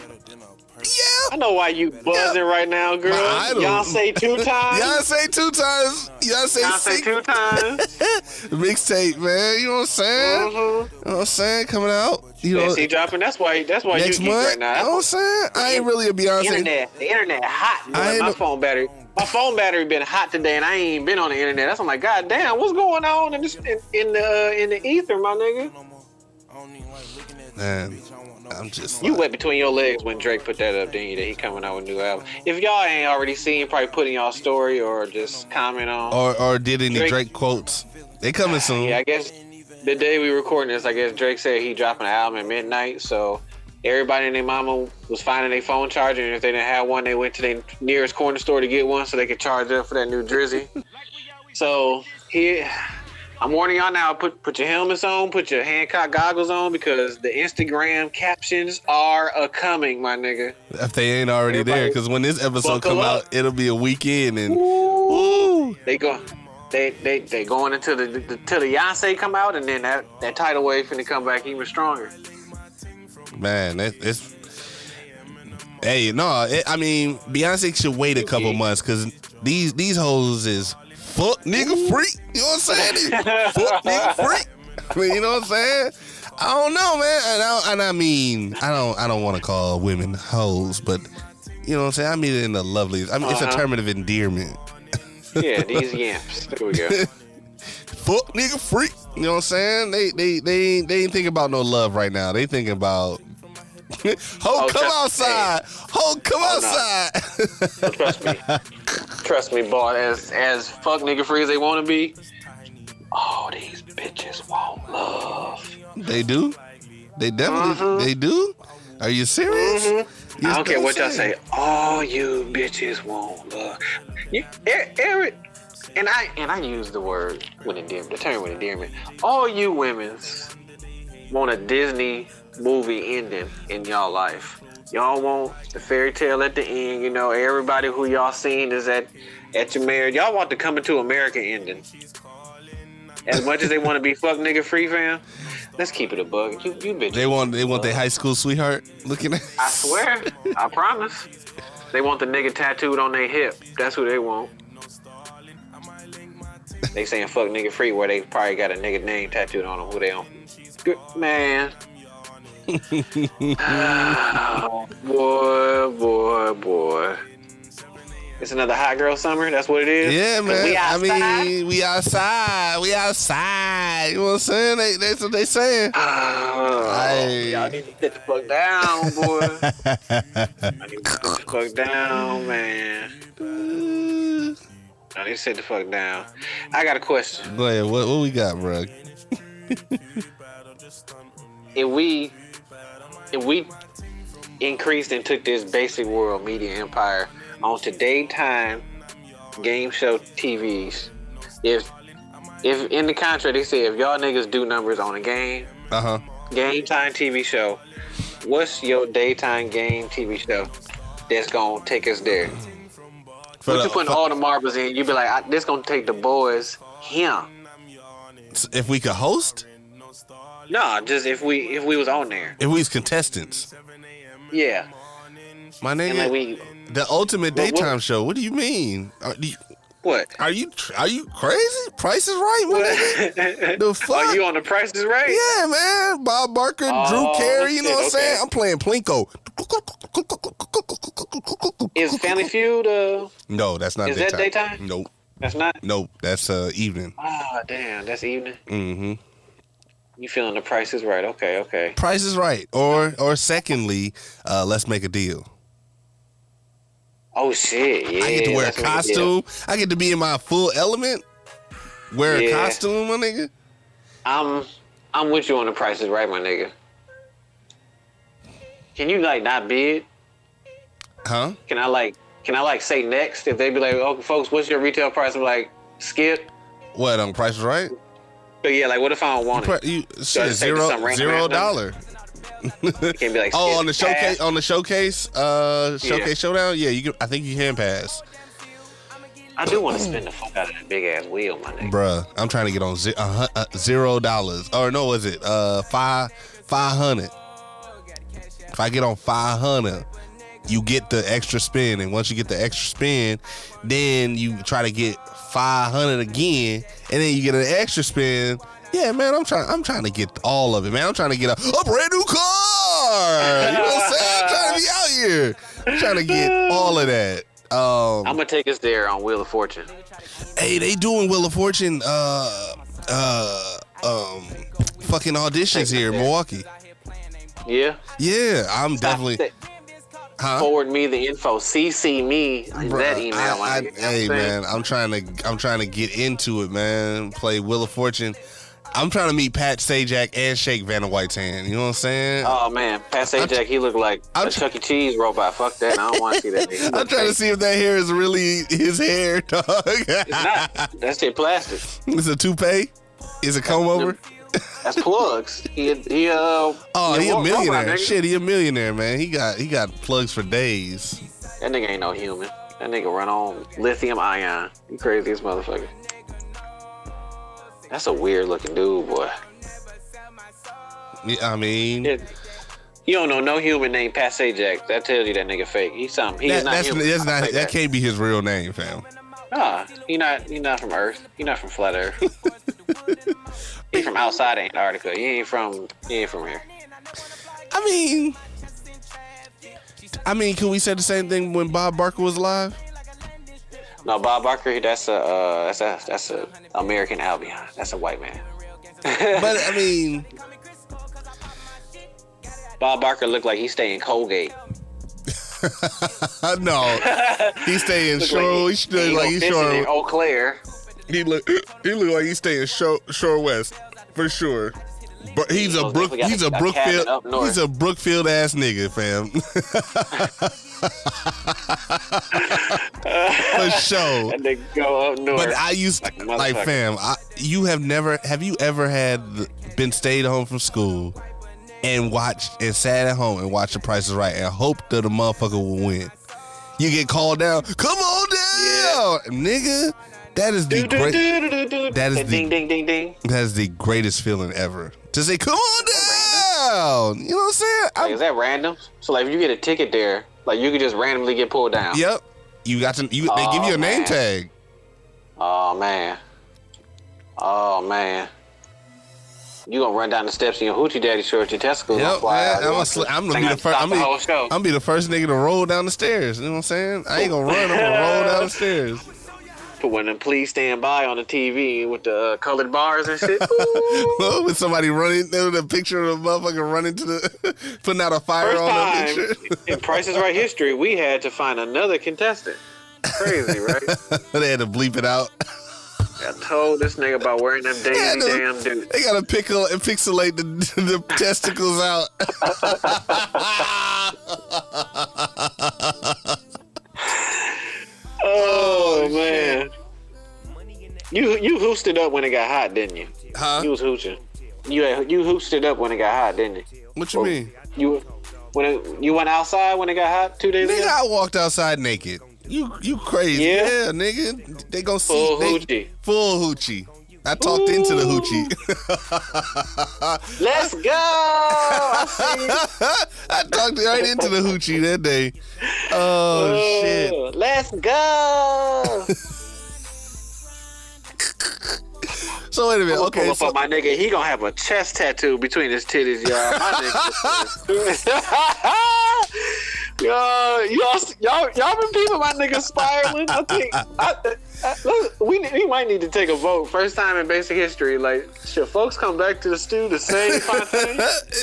Yeah. I know why you buzzing right now, girl. Y'all say two times. Y'all say two times. Y'all say Y'all say two times. Mixtape, man. You know what I'm saying? Mhm. You know what I'm saying? Coming out. You know. Yeah, see, dropping. That's why. That's why Next you month, right you know what. I'm saying? I ain't really a Beyonce. internet, the internet hot. Boy. I ain't My no- phone battery, my phone battery been hot today, and I ain't even been on the internet. That's I'm like, God damn, what's going on in, this, in, in the uh, in the ether, my nigga? Man, I'm just. You like- wet between your legs when Drake put that up, didn't you? That he coming out with a new album. If y'all ain't already seen, probably put in y'all story or just comment on. or or did any Drake- Drake quotes? They coming soon. Yeah, I guess the day we recording this, I guess Drake said he dropping an album at midnight. So everybody and their mama was finding their phone charger, and if they didn't have one, they went to their nearest corner store to get one so they could charge up for that new Drizzy. so here, I'm warning y'all now. Put put your helmets on, put your Hancock goggles on because the Instagram captions are a coming, my nigga. If they ain't already there, because when this episode come up. out, it'll be a weekend and ooh, They go. They, they they going until the, the till the Beyonce come out and then that, that tidal wave finna come back even stronger. man, that, it's. Hey, no, it, I mean Beyonce should wait a couple months because these these hoes is fuck nigga freak. You know what I'm saying? Fuck nigga freak. I mean, you know what I'm saying? I don't know, man. And I, and I mean, I don't I don't want to call women hoes, but you know what I'm saying? I mean it in the loveliest. I mean, it's a Uh-huh. term of endearment. Yeah, these yamps. There we go. fuck nigga freak. You know what I'm saying? They they they they ain't thinking about no love right now. They thinking about Ho Oh, come outside. Ho come Oh, no. outside. Trust me. Trust me, boy. As as fuck nigga free as they want to be. all these bitches want love. they do. They definitely Mhm. they do. Are you serious? Mhm. You I don't care what y'all say. All you bitches want love. You, Eric, and I and I use the word with endearment, the term with endearment. All you women's want a Disney movie ending in y'all life. Y'all want the fairy tale at the end. You know, everybody who y'all seen is at at your marriage. Y'all want the coming to America ending. As much as they want to be fuck nigga free fam, let's keep it a bug. You you bitches. They want they want their high school sweetheart looking at. I swear, I promise. They want the nigga tattooed on their hip. That's who they want. They saying fuck nigga free where they probably got a nigga name tattooed on them. Who they on? Good man. Oh, boy, boy, boy. It's another hot girl summer. That's what it is. Yeah, man. We I mean, we outside. We outside. You know what I'm saying? They, that's what they saying. Ah, oh, Aye. y'all need to sit the fuck down, boy. I need to sit the fuck down, man. I need to sit the fuck down. I got a question. Go ahead. What, what we got, bro? If we, if we increased and took this basic world media empire onto daytime game show TVs, if if in the contract they say if y'all niggas do numbers on a game, Uh huh. game time TV show, what's your daytime game TV show that's gonna take us there? What you putting all the marbles in? you'd be like, I, this gonna take the boys him. if we could host, Nah, just if we if we was on there, if we was contestants, yeah. my nigga, like we, the ultimate What- what- daytime show. What do you mean? Uh, do you- What? Are you are you crazy? Price is right, nigga. The fuck? Are you on the prices right? Yeah, man. Bob Barker, Drew Oh, Carey, you know shit, what I'm saying? I'm playing Plinko. Is Family Feud? Uh, No, that's not Is daytime. that daytime? Nope. that's not. Nope. That's uh evening. Ah, damn, that's evening. Mm-hmm. You feeling the price is right? Okay, okay. Price is right. Or or secondly, uh, let's make a deal. Oh shit, yeah. I get to wear a that's what it is. costume. I get to be in my full element. Wear a Yeah. costume, my nigga. I'm I'm with you on the price is right, my nigga. Can you like not bid? Huh? Can I like can I like say next if they be like, oh folks, what's your retail price? I'm like, skip. What on Price is Right? But yeah, like what if I don't want it? You, shit, take zero random zero ass dollar. Can't be like Oh, on the showcase, pass. on the showcase, uh, showcase Yeah. showdown. Yeah, you can. I think you can pass, I do want to spend the fuck out of that big ass wheel, my nigga. bruh. I'm trying to get on uh, uh, zero dollars. Or no, was it uh five five hundred? If I get on five hundred, you get the extra spin, and once you get the extra spin, then you try to get five hundred again, and then you get an extra spin. Yeah, man, I'm trying. I'm trying to get all of it, man. I'm trying to get a, a brand new car. You know what I'm saying? I'm trying to be out here. I'm trying to get all of that. Um, I'm gonna take us there on Wheel of Fortune. hey, they doing Wheel of Fortune. Uh, uh, um, fucking auditions here in Milwaukee. Yeah. Yeah, I'm definitely. Huh? Forward me the info. CC me Bruh, that email. I- I- nigga. You know what hey man, I'm trying to I'm trying to get into it, man. Play Wheel of Fortune. I'm trying to meet Pat Sajak and Shake Vanna White's hand. You know what I'm saying? Oh man, Pat Sajak, he looked like I'm a tr- Chuck E. Cheese robot. Fuck that. I don't want to see that. I'm trying to see if that hair is really his hair, dog. It's not. That shit plastic. It's a toupee. Is it comb over? That's plugs. He he uh. Oh, he a millionaire. Shit, he a millionaire, man. He got he got plugs for days. That nigga ain't no human. That nigga run on lithium ion. You crazy as motherfucker. That's a weird looking dude, boy. Yeah, I mean, Yeah. You don't know no human named Pat Sajak. That tells you that nigga fake. He's something. He's that, not that's, human. that's not say that can't be his real name, fam. Nah, he not. He not from Earth. He not from flat Earth. he from outside Antarctica. He ain't from. He ain't from here. I mean, I mean, can we say the same thing when Bob Barker was alive? No, Bob Barker. That's a. Uh, that's a. That's a American Albion. That's a white man. But I mean, Bob Barker looked like he stay in Colgate. no, he's staying Look shore. like He stay he like he's in. Eau Claire. He look he look like he's staying shore, shore west for sure. But he's a Brook. He's a Brookfield. He's a Brookfield ass nigga, fam. for sure. And they go up north. But I used Like like, fam. I, you have never have you ever had been stayed home from school and watched and sat at home and watched The Price is Right and hoped that the motherfucker will win. You get called down. Come on down, nigga. That is the great. that is the- ding ding ding ding. That is the greatest feeling ever. To say, come on down. You know what I'm saying? Like, I'm- is that random? So like, if you get a ticket there, like you could just randomly get pulled down. yep. You got to. You, they give you a Oh, name man. tag. Oh man. Oh man. You gonna run down the steps in your hoochie daddy shorts, your testicles gonna Yep, fly man. I'm gonna, gonna sli- I'm gonna be the first. I'm the be, whole show. I'm be the first nigga to roll down the stairs. You know what I'm saying? I ain't gonna run. I'm gonna roll down the stairs. One of them please stand by on the TV with the uh, colored bars and shit. Ooh. With somebody running, there was a picture of a motherfucker running to the, putting out a fire First on the time picture. in Price is Right history, we had to find another contestant. Crazy, right? they had to bleep it out. I told this nigga about wearing them daisy Yeah, damn dudes. They gotta pickle and pixelate the, the testicles out. Oh, man. You you hoosed it up when it got hot, didn't you? Huh? You was hooching. You had, you hoosed it up when it got hot, didn't you? What you mean? You when it, you went outside when it got hot two days Nigga, ago. I walked outside naked. You you crazy? Yeah? Yeah, nigga. They gonna see Full they- hoochie. Full hoochie. I talked into the hoochie. Let's go. I. I talked right into the hoochie that day. Oh shit. Uh, Let's go. so wait a minute. Pull Okay, up so, on my nigga. He gonna have a chest tattoo between his titties, y'all. My nigga. Yo, y'all, y'all, y'all been peeping my nigga spiraling. I think I, Uh, I, look, we we might need to take a vote. First time in basic history. Like, should folks come back to the stew to say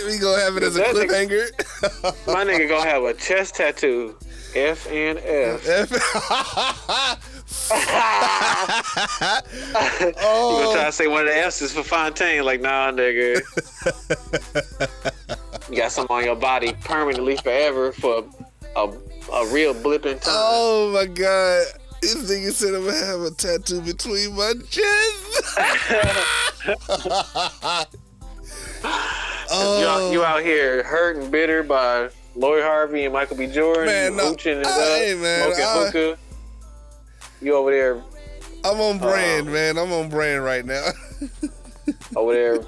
we gonna have it as a That nigga- cliffhanger. My nigga gonna have a chest tattoo. F and F. f oh. You gonna try to say one of the F's is for Fontaine? Like, nah, nigga. you got something on your body permanently forever for a, a real blip in time. oh my god. This nigga said I'm gonna have a tattoo between my chest. oh, you, out here hurt and bitter by Lori Harvey and Michael B. Jordan, Man, no. hooching it I- up, hey, man, smoking I- hookah. You over there, I'm on brand, Um, man. I'm on brand right now. over there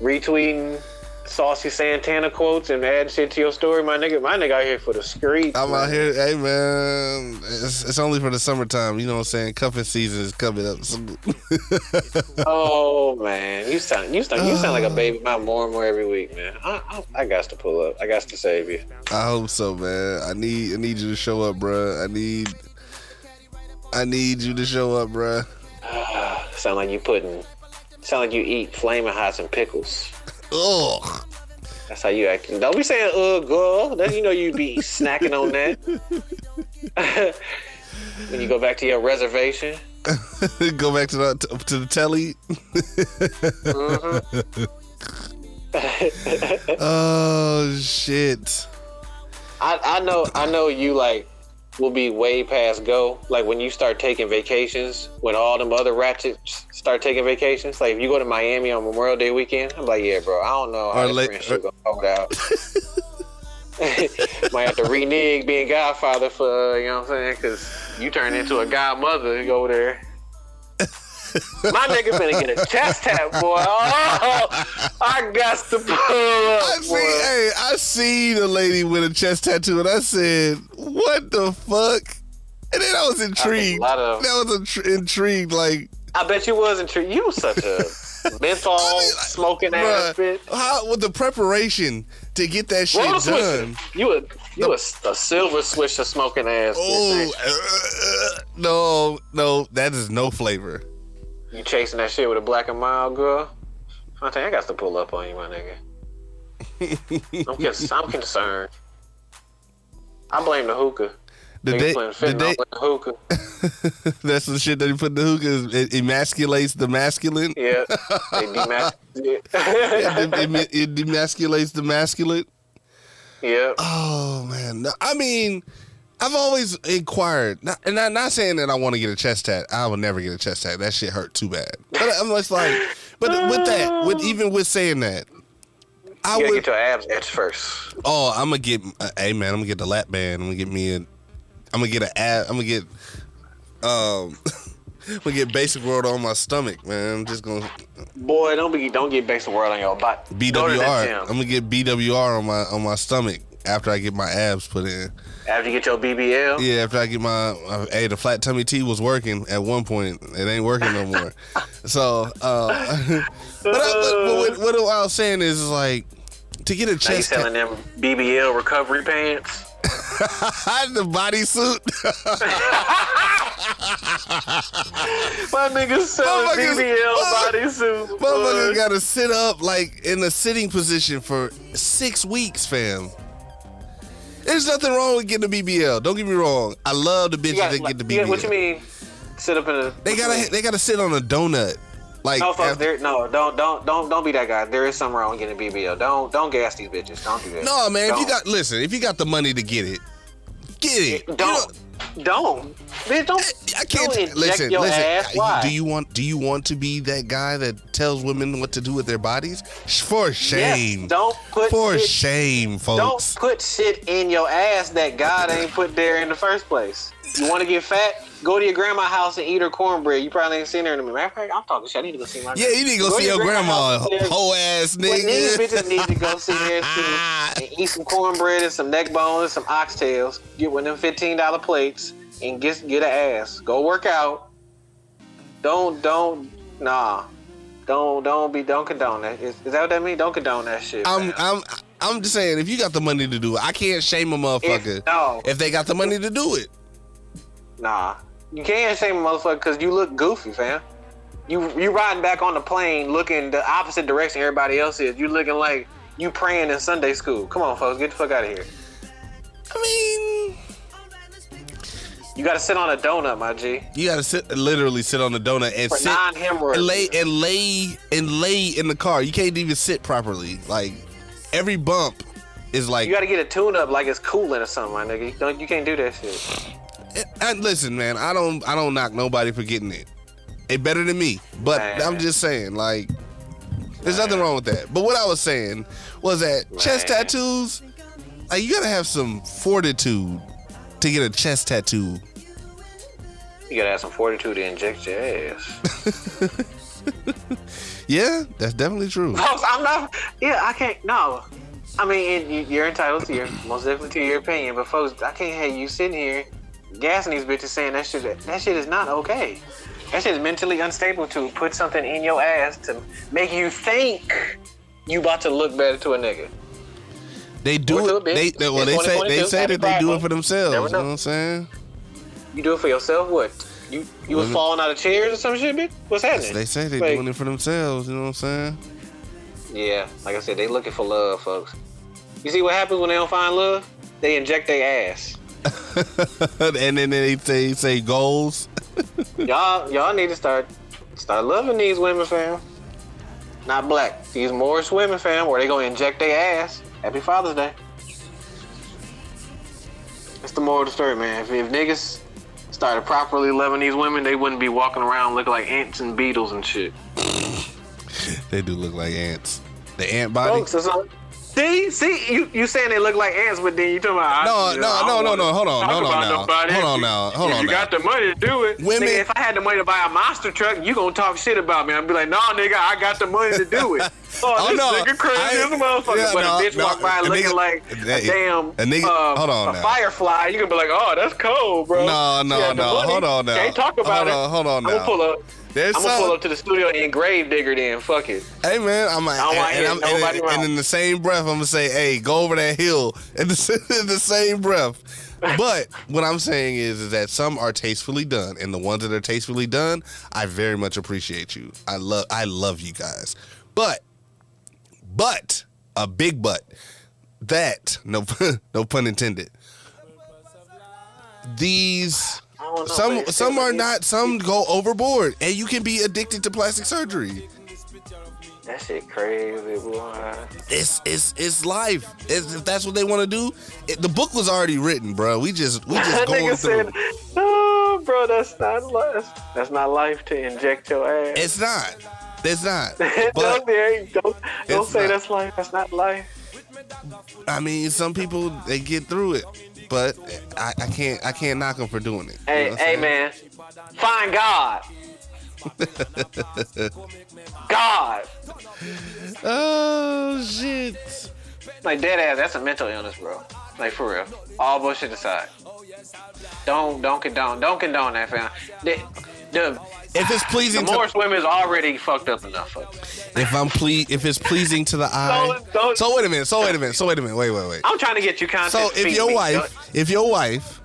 retweeting saucy Santana quotes and add shit to your story, my nigga. My nigga out here for the streets. I'm man. out here, hey man. It's, it's only for the summertime. You know what I'm saying? Cuffing season is coming up. Oh man, you sound you sound you sound like a baby mouth more and more every week, man. I, I, I got to pull up. I got to save you. I hope so, man. I need I need you to show up, bruh. I need I need you to show up, bruh. Sound like you putting. Sound like you eat flaming hot and pickles. Ugh. That's how you act. Don't be saying "uh, girl." That you know you be snacking on that. when you go back to your reservation. Go back to the to the telly. oh shit. I, I know I know you like will be way past go. Like when you start taking vacations, when all them other ratchets start taking vacations. Like if you go to Miami on Memorial Day weekend, I'm like, yeah, bro. I don't know how this friendship gonna hold out. Might have to renege being godfather for uh, you know what I'm saying? Because you turn into a godmother. You go over there. My nigga finna get a chest tap, boy. Oh, I got to pull up, I see, boy. hey, I seen a lady with a chest tattoo, and I said, "What the fuck?" And then I was intrigued. of- I was intri- intrigued, like, I bet you was intrigued. You was such a menthol I mean, like, smoking ass bitch. how with the preparation to get that shit done? swisher. You a you a, a silver swisher smoking ass. Oh bitch. uh, no, no, that is no flavor. You chasing that shit with a black and mild girl? I think I got to pull up on you, my nigga. I'm, cons- I'm concerned. I blame the hookah. The day, the day, the hookah. that's the shit that you put in the hookah. is- It emasculates the masculine. Yeah, it, it, it demasculates the masculine. yeah. Oh man, I mean, I've always inquired, not, and I'm not saying that I want to get a chest tat. I will never get a chest tat. That shit hurt too bad. But I'm just like, but with that, with even with saying that, I You would. get your abs etched first. Oh, I'm gonna get. Uh, hey man, I'm gonna get the lap band. I'm gonna get me a. I'm gonna get an ab. I'm gonna get. Um. I'm gonna get basic world on my stomach, man. I'm just gonna Boy, don't be don't get basic world on your. Go that BWR. gym. I'm gonna get BWR on my on my stomach after I get my abs put in. After you get your BBL. Yeah, after I get my, uh, hey, the flat tummy tea was working at one point. It ain't working no more. so, uh, but, I, but, but what, what I was saying is, like to get a Now you chest selling them BBL recovery pants. the bodysuit. My niggas selling BBL bodysuit. Motherfucker boy. got to sit up like in a sitting position for six weeks, fam. There's nothing wrong with getting a BBL. Don't get me wrong. I love the bitches that get the yeah, BBL. what you mean? Sit up in a. They gotta mean? they gotta sit on a donut. Like No, folks, after- there, no, don't, don't, don't, don't be that guy. There is something wrong with getting a BBL. Don't, don't gas these bitches. Don't do that. no man, if you got listen, if you got the money to get it, get it. You know- don't, don't, bitch, don't. I can't don't listen. your listen. ass. Why? Do you want? Do you want to be that guy that tells women what to do with their bodies? For shame. Yes, don't put For shit, shame, Don't folks. put shit in your ass that God ain't put there in the first place. You want to get fat? Go to your grandma's house and eat her cornbread. You probably ain't seen her in a minute. Matter of fact, I'm talking shit. I need to go see my. Grandma. Yeah, you need to go, see your grandma, whole ass Well, these nigga. bitches need to go see her too and eat some cornbread and some neck bones, and some oxtails. Get one of them fifteen dollar plates and get get an ass. Go work out. Don't don't Nah. Don't don't be don't condone that. Is, is that what that mean? Don't condone that shit. I'm man. I'm I'm just saying if you got the money to do it, I can't shame a motherfucker If- no. if they got the money to do it. Nah, you can't shame a motherfucker because you look goofy, fam. You you riding back on the plane looking the opposite direction everybody else is. You looking like you praying in Sunday school. Come on, folks, get the fuck out of here. I mean, You got to sit on a donut, my G, you gotta sit literally sit on the donut and for sit non-hemorrhage. and lay and lay and lay in the car. You can't even sit properly. Like every bump is like You got to get a tune-up like it's cooling or something, my nigga. You, don't, you can't do that shit. And listen, man, I don't I don't knock nobody for getting it. It better than me. But Man. I'm just saying, like, there's nothing wrong with that. But what I was saying was that chest tattoos, like you gotta have some fortitude to get a chest tattoo. You got to have some fortitude to inject your ass. Yeah, that's definitely true. Folks, I'm not. Yeah, I can't. No, I mean you, you're entitled to your most definitely to your opinion, but folks, I can't have you sitting here gassing these bitches saying that shit. That shit is not okay. That shit is mentally unstable to put something in your ass to make you think you about to look better to a nigga. They do Or to a it. They, they- well, they say they say that they do it for themselves. You know what I'm saying? You do it for yourself. What? You you was falling out of chairs or some shit, bitch? What's happening? They say they Like, doing it for themselves. You know what I'm saying? Yeah, like I said, they looking for love, folks. You see what happens when they don't find love? They inject their ass. and then they say say goals. y'all y'all need to start start loving these women, fam. Not black. These Moorish women, fam, where they gonna inject their ass. Happy Father's Day. That's the moral of the story, man. If, if niggas started properly loving these women, they wouldn't be walking around looking like ants and beetles and shit. They do look like ants. The ant body. Folks, that's all- See, see, you you saying they look like ants, but then you talking about No, I, no, no, no, no, hold on, hold on now. nobody. Hold on now, hold if on you got the money to do it, Women- nigga, if I had the money to buy a monster truck, you gonna talk shit about me. I'd be like, nah, nigga, I got the money to do it. Oh, Oh, no. nigga crazy I- as a motherfucker. yeah, but no, a bitch no, walk by looking nigga- like a damn a nigga- uh, hold on a now. firefly. You can be like, oh, that's cold, bro. No, no, She had the no, hold on now. Can't talk Hold it. on, hold on I'm now. gonna pull up. There's I'm gonna pull up to the studio and grave digger. Then fuck it. Hey man, I'm like, and, I'm, and, and in the same breath, I'm gonna say, hey, go over that hill. In the, in the same breath. But what I'm saying is, is that some are tastefully done, and the ones that are tastefully done, I very much appreciate you. I love, I love you guys. But, but a big but that no, no pun intended. These know, some some are not. Some go overboard, and you can be addicted to plastic surgery. That shit crazy, boy. it's it's it's life. It's, if that's what they want to do, it, the book was already written, bro. We just we just going nigga through. said, "Oh, bro, that's not life. That's not life to inject your ass." It's not. It's not. don't, don't, don't say not. that's life. That's not life. I mean, some people they get through it, but I, I can't I can't knock him for doing it. You Hey, know hey, man, find God. God, Oh shit. like dead ass. That's a mental illness, bro. Like for real. All bullshit aside. Don't don't condone don't condone that, fam. The, the, If it's the pleasing to Moorish women's already fucked up enough. If I'm ple if it's pleasing to the eye. Don't- don't- So wait a minute. So wait a minute. So wait a minute. Wait wait wait. I'm trying to get you content. So if your me. wife, if your wife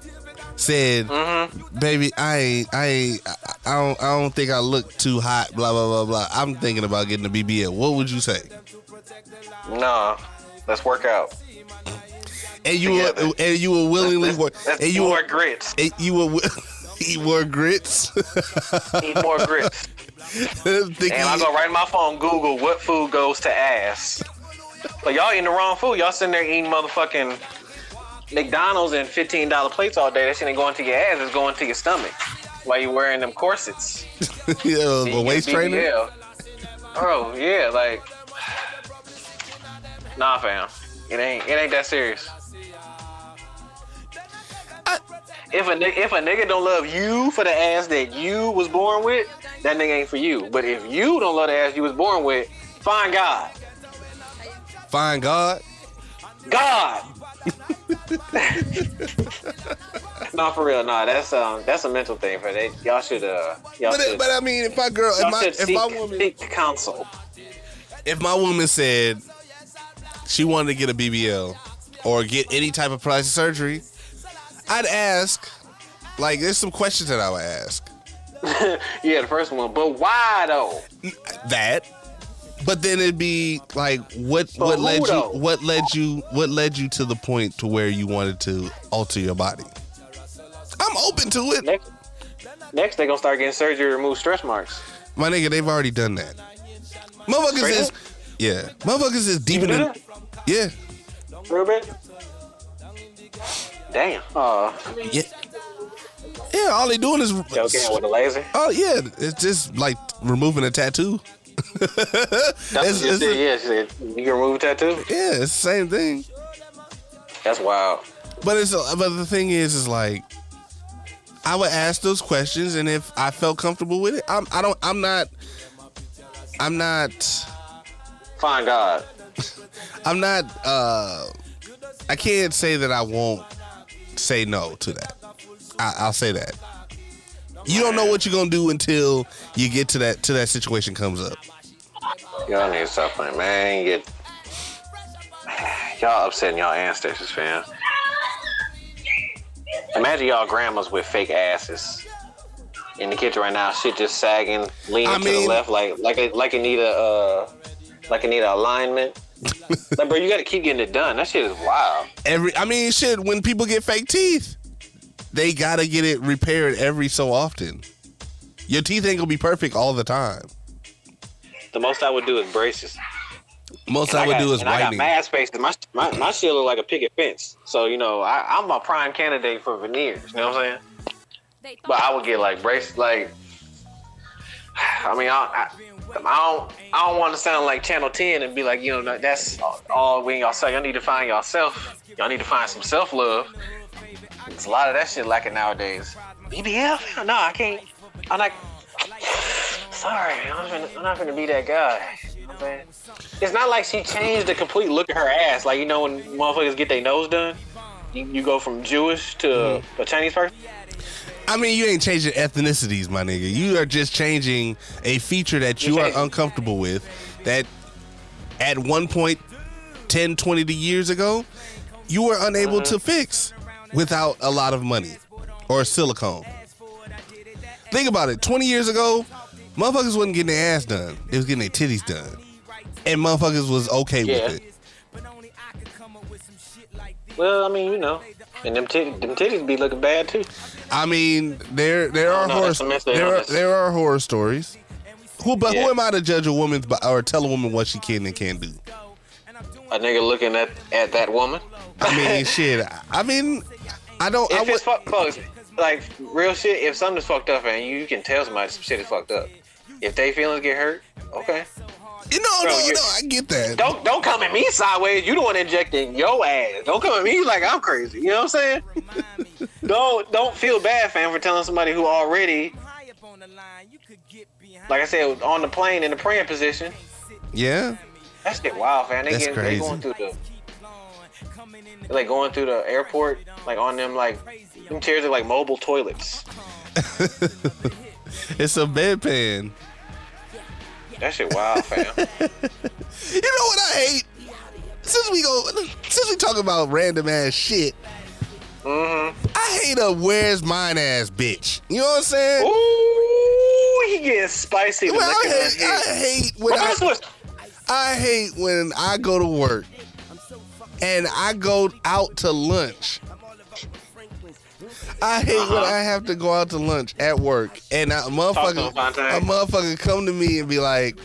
said, Mm-hmm. "Baby, I ain't, I ain't, I- don't, I don't think I look too hot," blah blah blah blah. I'm thinking about getting a BBL. What would you say? no, let's work out. And you will, Together. and you will willingly work, That's and you more will, grits. and you will eat more grits. Eat more grits. And I go right in my phone, Google what food goes to ass. But y'all eating the wrong food. Y'all sitting there eating motherfucking McDonald's and fifteen dollar plates all day. That shit ain't going to your ass. It's going to your stomach. While you wearing them corsets. yeah, a waist trainer. Bro, yeah, like Nah fam. It ain't it ain't that serious. If a nigga, if a nigga don't love you for the ass that you was born with, that nigga ain't for you. But if you don't love the ass you was born with, find God. Find God. God. No, for real, nah. that's um, that's a mental thing for they. Y'all should uh, y'all But, should, but I mean, if my girl, if my, if seek, my woman, seek counsel. if my woman said she wanted to get a BBL or get any type of plastic surgery, I'd ask. Like, there's some questions that I would ask. Yeah, the first one, but why though? That, but then it'd be like, what But what led you what led you what led you to the point to where you wanted to alter your body? I'm open to it, Next, next they gonna start getting surgery to remove stress marks. my nigga. They've already done that. Motherfuckers Straight is up? yeah, motherfuckers is deep in yeah Real bit. Damn. Uh, yeah yeah. All they doing is joking with a laser. Oh yeah, it's just like removing a tattoo. That's It's- what she it's- said. Yeah, she said you can remove a tattoo. yeah, it's the same thing. That's wild. But it's but the thing is, is like I would ask those questions, and if I felt comfortable with it, I'm I don't I'm not I'm not fine God. I'm not uh I can't say that I won't say no to that. I, I'll say that. You don't know what you're gonna do until you get to that to that situation comes up. Y'all need to stop man. Get y'all upsetting y'all ancestors, fam. Imagine y'all grandmas with fake asses in the kitchen right now. Shit just sagging, leaning I to the left, like like it, like it need a uh, like it need a alignment. Like, bro, you got to keep getting it done. That shit is wild. Every I mean shit, when people get fake teeth, they gotta get it repaired every so often. Your teeth ain't gonna be perfect all the time. The most I would do is braces. Most And I would got, do is and I got whitening. mad spaces. My, my my shit look like a picket fence. So you know, I, I'm a prime candidate for veneers. You know what I'm saying? But I would get like braces. Like, I mean, I, I, I don't I don't want to sound like Channel 10 and be like, you know, that's all we y'all say. Y'all need to find yourself. Y'all need to find some self love. There's a lot of that shit lacking nowadays. BBL? No, I can't. I'm like, sorry, I'm not gonna, I'm not gonna be that guy. Man. It's not like she changed the complete look of her ass. Like you know when motherfuckers get their nose done, you, you go from Jewish to mm-hmm. a Chinese person. I mean, you ain't changing ethnicities, my nigga. You are just changing a feature that you You're uncomfortable with. That at one point, 10, 20 years ago, you were unable Uh-huh. to fix without a lot of money or silicone. Think about it. 20 years ago, motherfuckers wasn't getting their ass done. They was getting their titties done. And motherfuckers was okay Yeah. with it. Well, I mean, you know, and them titties, them titties be looking bad too. I mean, there there are no, horror there are, there are horror stories. Who but Yeah. who am I to judge a woman's bo- or tell a woman what she can and can't do? A nigga looking at at that woman. I mean, shit. I mean, I don't. I If would, it's fuck, folks, like real shit. If something's fucked up and you can tell somebody some shit is fucked up, if they feelings get hurt, okay. You know, Bro, no, you- no, I get that. Don't don't come at me sideways. You the one injecting your ass. Don't come at me like I'm crazy. You know what I'm saying? don't don't feel bad, fam, for telling somebody who already, like I said, on the plane in the praying position. Yeah, That's shit wild, fam. They That's get, crazy. They going through the, like going through the airport, like on them like them chairs are like mobile toilets. it's a bedpan. That shit wild, fam. You know what I hate? Since we go, since we talk about random ass shit, mm-hmm. I hate a where's mine ass bitch. You know what I'm saying? Ooh, he gets spicy. Well, I hate, I hate when I, I hate when I go to work and I go out to lunch. I hate when Uh-huh. I have to go out to lunch at work and a motherfucker, a motherfucker come to me and be like,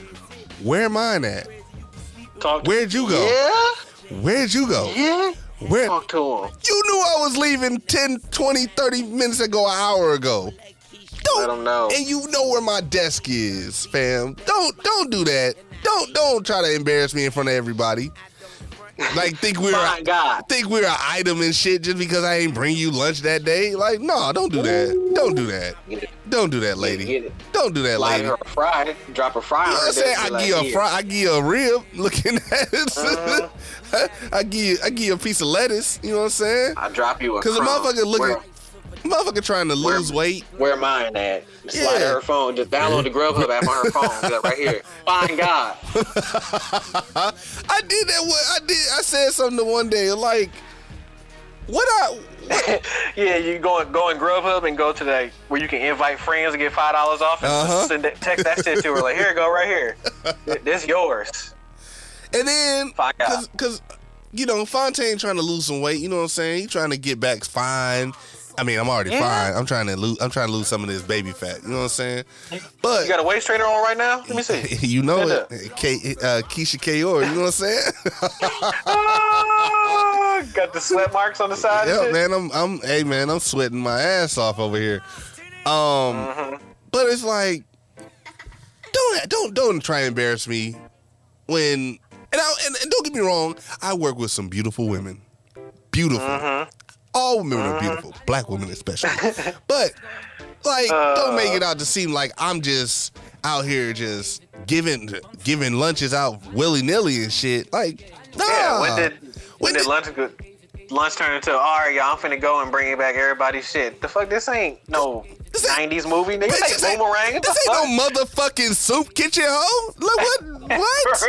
"Where am I at? Where'd you go? Yeah, Where'd you go? yeah. Where Talk to him. you knew I was leaving 10, 20, 30 minutes ago, an hour ago. Don't Let him know. and you know where my desk is, fam. Don't don't do that. Don't don't try to embarrass me in front of everybody. Like think we're My God. think we're an item and shit just because I ain't bring you lunch that day. Like no, don't do that. Don't do that. Don't do that, lady. Don't do that, lady. her a fry. Drop a fry You know what. I'm saying? I give you a fry, I give you a rib. Looking at it, Uh-huh. I give you, I give you a piece of lettuce. You know what I'm saying? I drop you a Because a motherfucker looking, Motherfucker trying to lose weight. Where mine at? Slide Yeah. her phone. Just download the Grubhub app on her phone. Like, right here. Find God. I did that. I did. I said something one day like, what I. yeah, you go go in Grubhub and go to the where you can invite friends and get five dollars off and Uh-huh. send that, text that shit to her. Like, here, go right here. This yours. And then, Find out. cause, cause, you know, Fontaine trying to lose some weight. You know what I'm saying? He trying to get back fine. I mean, I'm already Yeah. fine. I'm trying to lose. I'm trying to lose some of this baby fat. You know what I'm saying? But You got a waist trainer on right now? Let me see. you know Stand it, K, uh, Keisha Kayor. You know what I'm saying? Ah, got the sweat marks on the side. yeah, shit? man. I'm, I'm, hey, man. I'm sweating my ass off over here. Um, Mm-hmm. but it's like, don't, don't, don't try and embarrass me when. And, I, and, and don't get me wrong, I work with some beautiful women. Beautiful. Mm-hmm. All women are uh-huh. beautiful, black women especially. but like, don't make it uh. out to seem like I'm just out here just giving giving lunches out willy nilly and shit. Like, nah. Yeah, when did when, When did did- lunch go- lunch turn into all right, y'all? I'm finna go and bring it back everybody's shit. The fuck, this ain't no This ain't- '90s movie, nigga. Bitch, This ain't boomerang. This ain't no motherfucking soup kitchen hoe. Like what? What?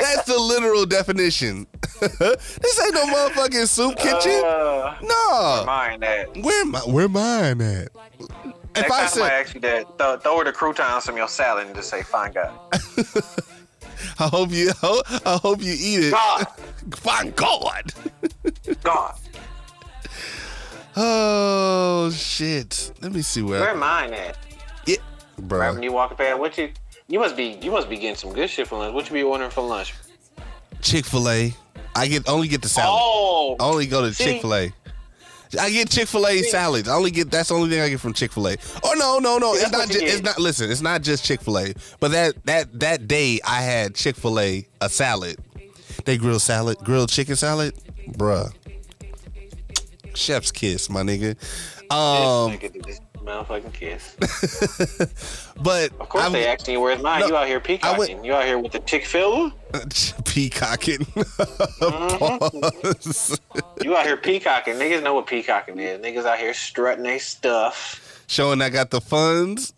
That's the literal definition. this ain't no motherfucking soup kitchen. Uh, no. mind that. Where my where mine at? If Next I said, asks you that, throw, throw her the croutons from your salad and just say, "Fine, God." I hope you, I hope you eat it. God, Fine God. God. Oh shit. Let me see Where where. mine at? Yeah, Right when bro. you walking past, what you? You must be, you must be getting some good shit for lunch. What you be ordering for lunch? Chick Fil A. I get only get the salad. Oh, I only go to Chick Fil A. I get Chick Fil A salads. I only get that's the only thing I get from Chick Fil A. Oh no, no, no! It's that's not. Just, it's not. Listen, it's not just Chick Fil A. But that that that day I had Chick Fil A a salad. They grill salad, grilled chicken salad, bruh. Chef's kiss, my nigga. Um, Nigga did this motherfucking kiss. but Of course I'm they asking you where's mine. No, you out here peacocking. went- you out here with the chick fil peacocking. Mm-hmm. You out here peacocking. Niggas know what peacocking is. Niggas out here strutting their stuff. Showing I got the funds.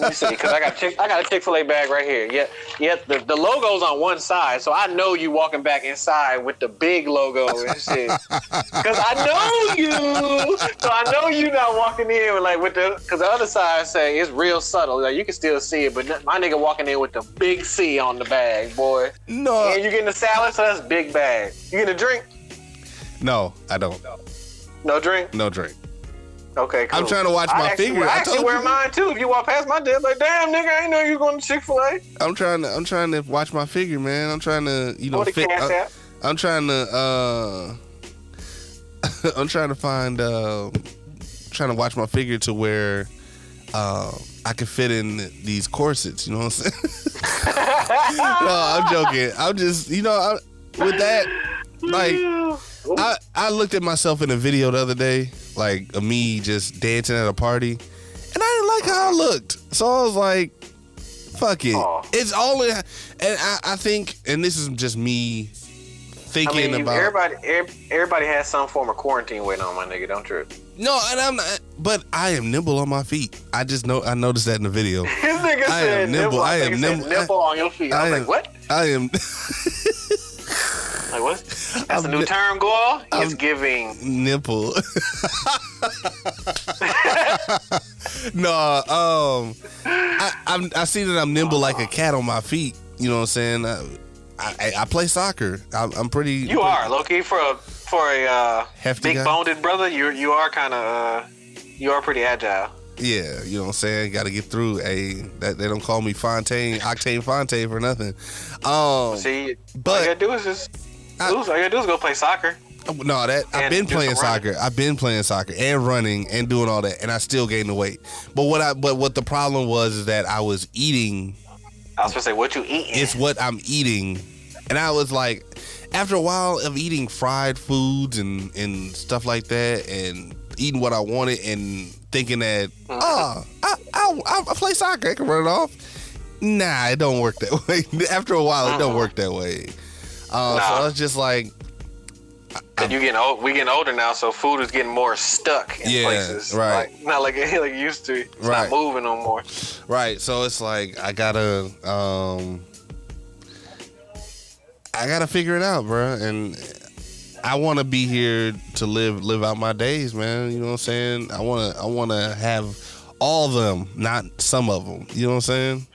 Let me see, because I got a Chick- I got a Chick Fil A bag right here. Yeah, yeah. The, the logo's on one side, so I know you walking back inside with the big logo and shit. Because I know you, so I know you not walking in with like with the. Because the other side say it's real subtle, like you can still see it, but my nigga walking in with the big C on the bag, boy. No, And you getting the salad, so that's big bag. You getting a drink? no, I don't. No drink. No drink. Okay, cool. I'm trying to watch I my actually, figure. I, I actually told wear you. mine too. If you walk past my desk, like, damn, nigga, I ain't know you going to Chick Fil A. I'm trying to. I'm trying to watch my figure, man. I'm trying to, you know, fit. I'm, I'm trying to. uh I'm trying to find. uh Trying to watch my figure to where uh, I can fit in these corsets. You know what I'm saying? no, I'm joking. I'm just, you know, I, with that, like, I I looked at myself in a video the other day, like of me just dancing at a party, and I didn't like how I looked. So I was like, "Fuck it." Aw. It's all in, and I, I think, and this is just me I thinking mean, about. everybody, everybody has some form of quarantine waiting on my nigga. Don't trip. no, and I'm not, but I am nimble on my feet. I just know I noticed that in the video. His nigga I said am nimble. I am Nigga said nimble. On your feet. I, I was am- like, what? I am. Like what? That's I'm a new ni- term, Goyle. It's I'm- giving. nipple. no, um, I, I'm, I see that I'm nimble like a cat on my feet. You know what I'm saying? I, I, I play soccer. I'm, I'm pretty. You are Loki for a for a uh, Hefty big boned brother. You you are kind of uh, you are pretty agile. Yeah, you know what I'm saying. Got to get through. A that they don't call me Fontaine, Octane Fontaine for nothing. Um, See, all but- you gotta do is just. I- all you gotta do is go play soccer. No, that I've been playing soccer. I've been playing soccer and running and doing all that, and I still gained the weight. But what I but what the problem was is that I was eating. I was gonna say, what you eat. It's what I'm eating, and I was like, after a while of eating fried foods and and stuff like that, and eating what I wanted and thinking that Mm-hmm. oh, I, I I play soccer, I can run it off. Nah, it don't work that way. after a while, it don't work that way. Uh, So I was just like, And you getting old. We getting older now, so food is getting more stuck in Yeah, places. right. Like, not like like it used to. It's Right. not moving no more. Right. So it's like I gotta um I gotta figure it out, bro. And I wanna be here to live live out my days, man. You know what I'm saying? I wanna I wanna have all of them, not some of them. You know what I'm saying?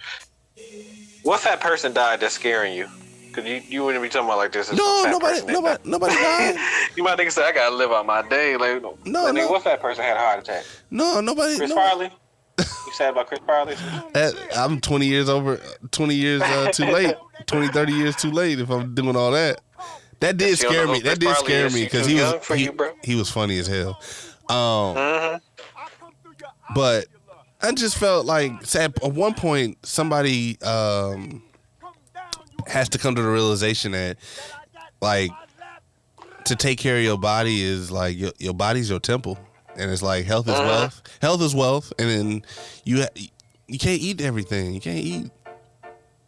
What fat person died that's scaring you? Cause you, you wouldn't be talking about like this. No, nobody nobody nobody died. you might think say I gotta live out my day. Like No, like, nigga, no. what fat person had a heart attack? No, nobody Chris nobody- Farley. You said about Chris Farley? That- I'm 20 years over, 20 years uh, too late, 20, 30 years too late if I'm doing all that. That did scare me. That did scare me because he was he, you, he was funny as hell. Um, Mm-hmm. but I just felt like at at one point somebody um, has to come to the realization that like to take care of your body is like your, your body's your temple and it's like health is Uh-huh. wealth health is wealth and then you ha- you can't eat everything you can't eat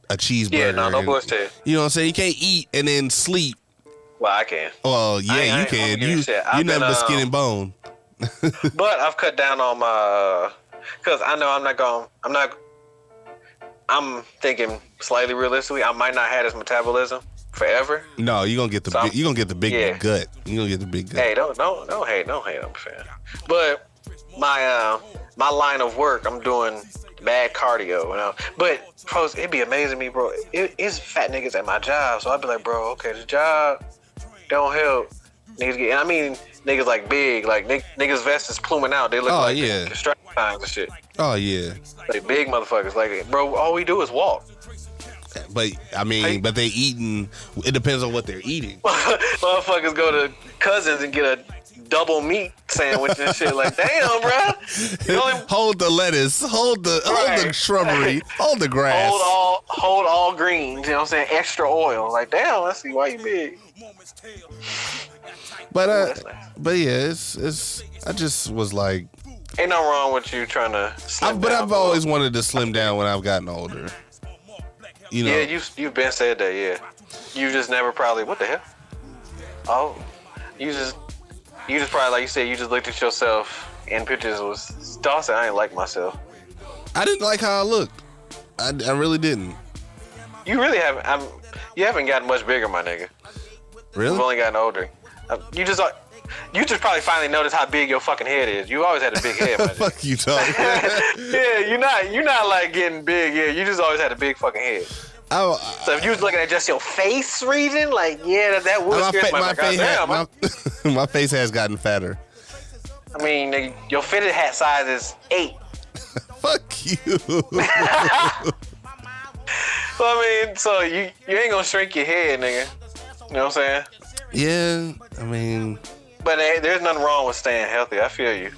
a cheeseburger Yeah, no, no and- bullshit. you know what I'm saying you can't eat and then sleep Well, I can. well yeah I ain't- I you can you you you never been, skin um, and bone but I've cut down on my because I know I'm not going. I'm not. I'm thinking slightly realistically. I might not have this metabolism forever. no you're gonna get the So big, you're gonna get the big yeah. gut You're gonna get the big gut Hey, don't don't don't hate, don't hate. I'm saying, but my uh my line of work, I'm doing bad cardio, you know. But pros, it'd be amazing me, bro. It, it's fat niggas at my job, so I'd be like, bro, okay, the job don't help. Niggas get, and I mean niggas like big, like niggas vests is pluming out. They look Oh, like yeah. construction signs and shit. Oh yeah Like big motherfuckers. Like, bro, all we do is walk. But I mean, Hey. but they eating. It depends on what they're eating. motherfuckers go to cousins and get a double meat sandwich and shit. Like, damn, bro. Only hold the lettuce. Hold the hold the shrubbery. hold the grass. hold all hold all greens. You know what I'm saying? Extra oil. Like, damn, let's see why you big. but uh, but yeah, it's it's. I just was like, Ain't no wrong with you trying to. Slim but I've always wanted to slim down when I've gotten older. You know, Yeah, you you've been said that. Yeah, you just never probably. What the hell? Oh, you just you just probably like you said. You just looked at yourself in pictures. Was Dawson? I ain't like myself. I didn't like how I looked. I, I really didn't. You really haven't. I'm. You haven't gotten much bigger, my nigga. Really? You've only gotten older. Uh, You just. You just probably finally noticed how big your fucking head is. You always had a big head. Fuck you, Tony. yeah, you're not. You're not like getting big. Yeah, you just always had a big fucking head. I, So if you was looking at just your face region, like yeah, that, that would my, fa- somebody. my face, my, my face has gotten fatter. I mean, your fitted hat size is eight. Fuck you. So I mean, so you you ain't gonna shrink your head, nigga. You know what I'm saying? yeah, I mean, But hey, there's nothing wrong with staying healthy. I feel you.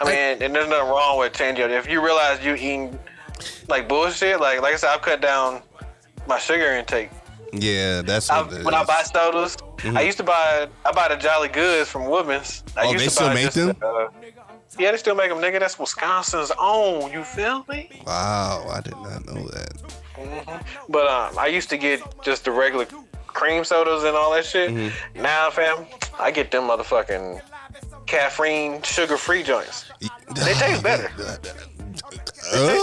I mean, and there's nothing wrong with changing. If you realize you eating like bullshit, like like I said, I've cut down my sugar intake. yeah, that's I, what it when I buy sodas, I used to buy I buy the Jolly Goods from Woodman's. I Oh, used they to still buy make just them? the, uh, yeah, they still make them, nigga. That's Wisconsin's own. You feel me? Wow, I did not know that. But um, I used to get just the regular cream sodas and all that shit. Mm-hmm. Now, fam, I get them motherfucking caffeine, sugar-free joints. They taste better. Uh?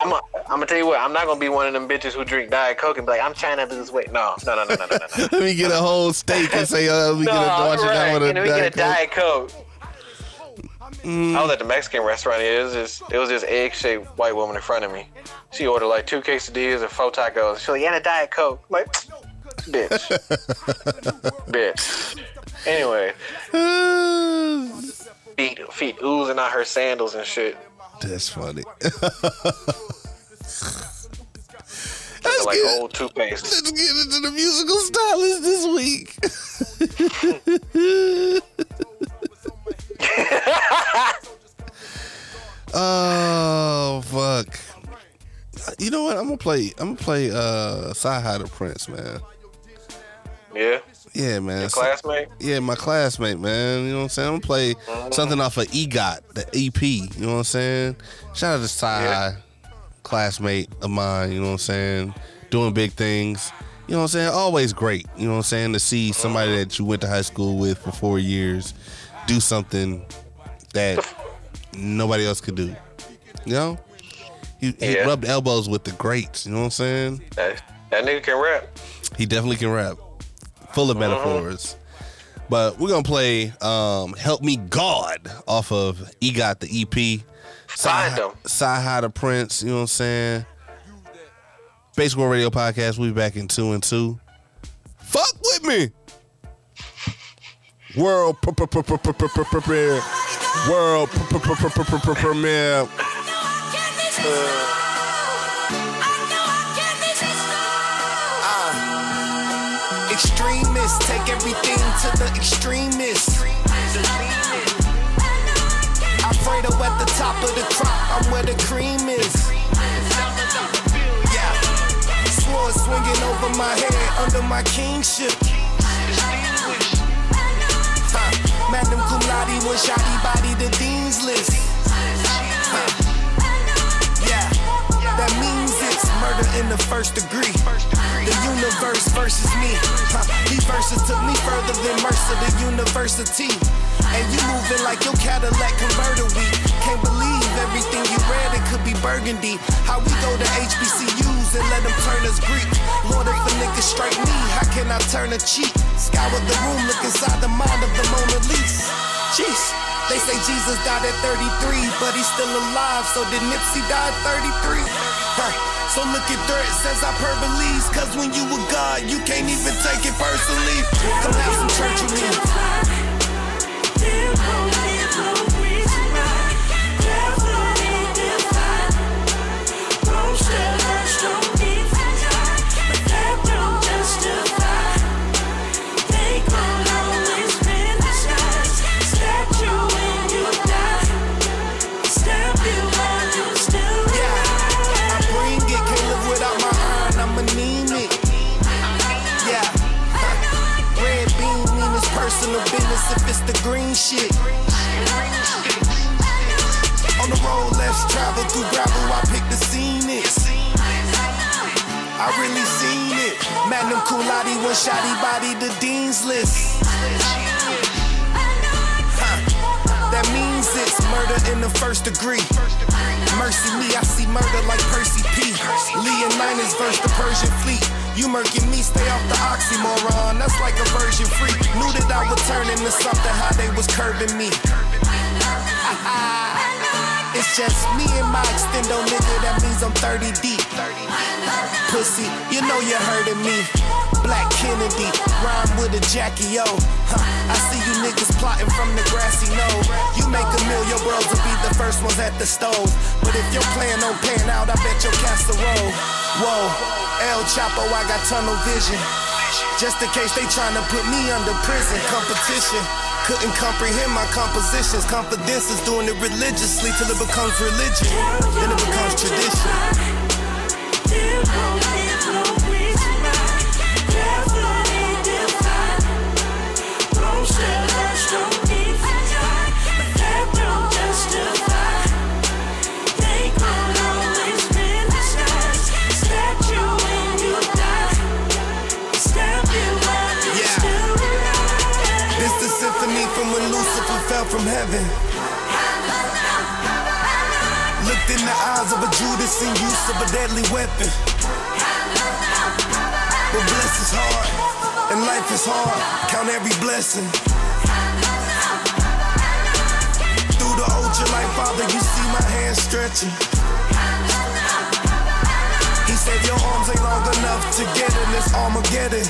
I'm gonna tell you what. I'm not gonna be one of them bitches who drink Diet Coke and be like, I'm trying to lose weight. No, no, no, no, no, no, no. Let me get a whole steak and say, uh, we No, get a right. with a know, we get a Diet Coke. Diet Coke. I was at the Mexican restaurant. It was this, it was this egg-shaped white woman in front of me. She ordered like two quesadillas and four tacos. She's like, and a Diet Coke. I'm like, bitch, bitch. Anyway, feet, feet oozing out her sandals and shit. That's funny. Looking like get- old toothpaste. Let's get into the musical stylist this week. oh fuck! You know what? I'm gonna play. I'm gonna play uh Sci the Prince, man. Yeah, Yeah, man. your classmate. Yeah, my classmate, man. You know what I'm saying? I'm gonna play mm-hmm. something off of EGOT, the EP. You know what I'm saying? Shout out to Sci Yeah. classmate of mine. You know what I'm saying? Doing big things. you know what I'm saying? Always great. You know what I'm saying? To see mm-hmm. somebody that you went to high school with for four years do something that nobody else could do. You know? He, he rubbed elbows with the greats. You know what I'm saying? That, that nigga can rap. He definitely can rap. Full of metaphors. But we're gonna play um, Help Me God off of EGOT the EP. Find them. Sci High the Prince, you know what I'm saying? World Radio Podcast, we back in two and two. Fuck with me. World pr- pr- pr- pr- pr- pr- pr- premiere. World pr- pr- pr- pr- pr- pr- pr- premiere. Take everything to the extremists. Alfredo at the top of the crop, I'm where the cream is. Yeah, sword swinging over my head under my kingship. Huh. Cum laude was shoddy body the dean's list. Huh. Yeah, that means it's murder in the first degree. The universe versus me. Huh. Verses took me further than Mercer, the university. And you moving like your Cadillac converter week. Can't believe everything you read, it could be burgundy. How we go to HBCUs and let them turn us Greek. Lord, if a nigga strike me, how can I turn a cheek? Scour the room, look inside the mind of the Mona Lisa. Jeez. They say Jesus died at 33, but he's still alive. So did Nipsey die at 33? Huh. So look at threats as hyperboles. Cause when you a God, you can't even take it personally. Come have some church with me. Green shit. On the road, let's travel through gravel, I pick the scenic. I really seen it. Magnum laude, one shotty body, the dean's list. That means it's murder in the first degree. Mercy me, I see murder like Percy P. Leonidas versus the Persian fleet. You murking me, stay off the oxymoron. That's like a version free. Knew that I would turn into something, how they was curving me. It's just me and my extendo nigga, that means I'm 30 deep. Pussy, you know you're hurting me. Black Kennedy, rhyme with a Jackie O. Huh, I see you niggas plotting from the grassy knoll. You make a meal, your bros will be the first ones at the stove. But if your plan don't pan out, I bet your casserole. Whoa, El Chapo, I got tunnel vision. Just in case they tryna put me under prison competition. Couldn't comprehend my compositions. Confidence is doing it religiously till it becomes religion. Then it becomes tradition. This the symphony from when Lucifer fell from heaven. Looked in the eyes of a Judas in use of a deadly weapon. But bless is hard, and life is hard. Count every blessing. Through the ultralight, Father, you see my hand stretching. He said your arms ain't long enough to get in this Armageddon.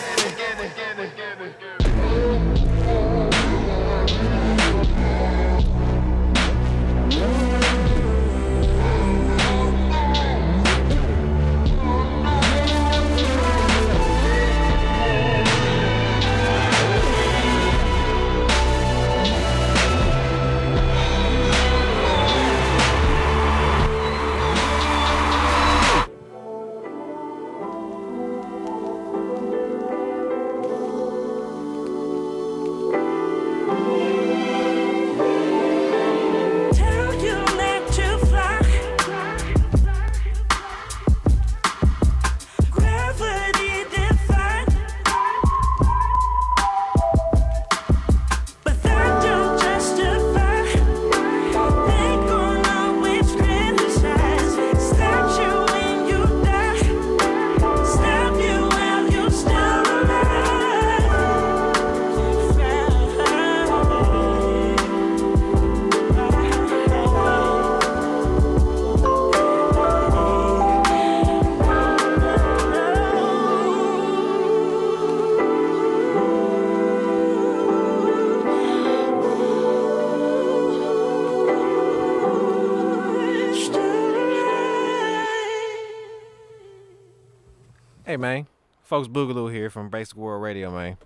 Folks Boogaloo here from Basic World Radio, man.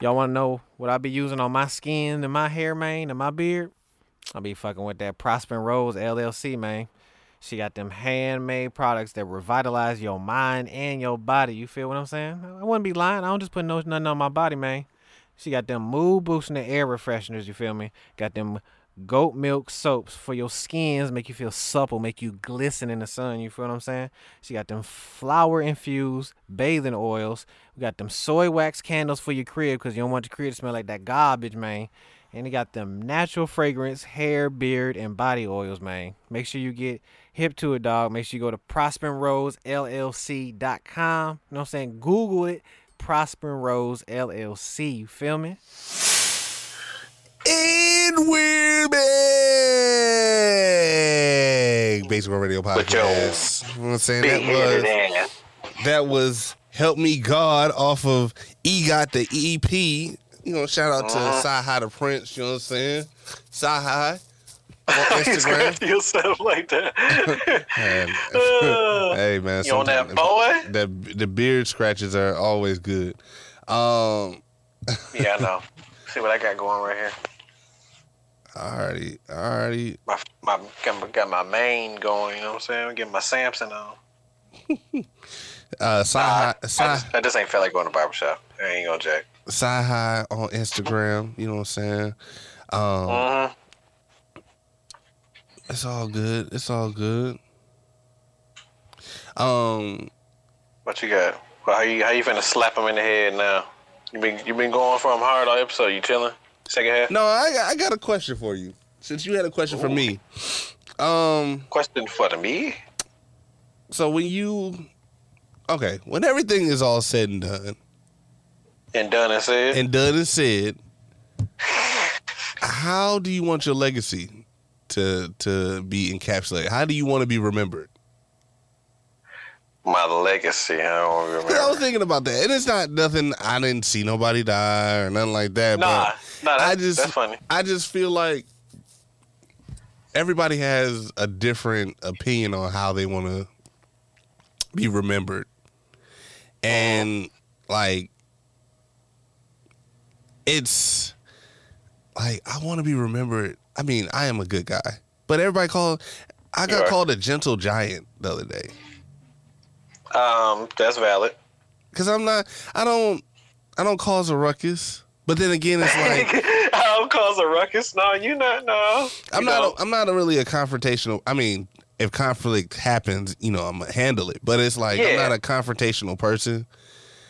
Y'all wanna know what I be using on my skin and my hair, man, and my beard? I be fucking with that Prosper Rose LLC, man. She got them handmade products that revitalize your mind and your body. You feel what I'm saying? I wouldn't be lying. I don't just put no nothing on my body, man. She got them mood boosting the air refresheners. You feel me? Got them goat milk soaps for your skins, make you feel supple, make you glisten in the sun. You feel what I'm saying? She got them flower infused bathing oils. We got them soy wax candles for your crib because you don't want your crib to smell like that garbage, man. And they got them natural fragrance, hair, beard, and body oils, man. Make sure you get hip to it, dog. Make sure you go to prosperroseLLC.com. You know what I'm saying? Google it. Prosper Rose LLC. You feel me? And we're back. World Radio Podcast. You know what I'm saying? That was that was Help Me God off of E Got the EP. You know, shout out to Uh-huh. The Prince, you know what I'm saying? On Instagram. yourself like that. And- Uh, hey man, you on that boy? The the beard scratches are always good. Um Yeah, I know. See what I got going right here. alrighty, alrighty. My my got my, got my main going. You know what I'm saying? Get my Samson on. Uh Sci Nah, High I, just, I just ain't feel like going to barbershop. I ain't gonna jack. Sci High on Instagram, you know what I'm saying? Um Mm-hmm. It's all good. It's all good. Um, What you got? Well, how you how you finna slap him in the head now? You been you been going from hard all episode. You chilling? Second half. no, I I got a question for you. Since you had a question for me, um, Question for me. so when you, okay, when everything is all said and done, And done and said. and done and said, how do you want your legacy to to be encapsulated? How do you want to be remembered? My legacy. I don't remember. I was thinking about that, and it's not nothing. I didn't see nobody die or nothing like that. Nah, but nah, I just, that's funny. I just feel like everybody has a different opinion on how they want to be remembered, and like it's like I want to be remembered. I mean, I am a good guy, but everybody called. I got called a gentle giant the other day. Um, that's valid. Cause I'm not. I don't. I don't cause a ruckus. But then again, it's like I don't cause a ruckus. No, you not. No, I'm You not. don't. A, I'm not a really a confrontational. I mean, if conflict happens, you know, I'm gonna handle it. But it's like I'm not a confrontational person,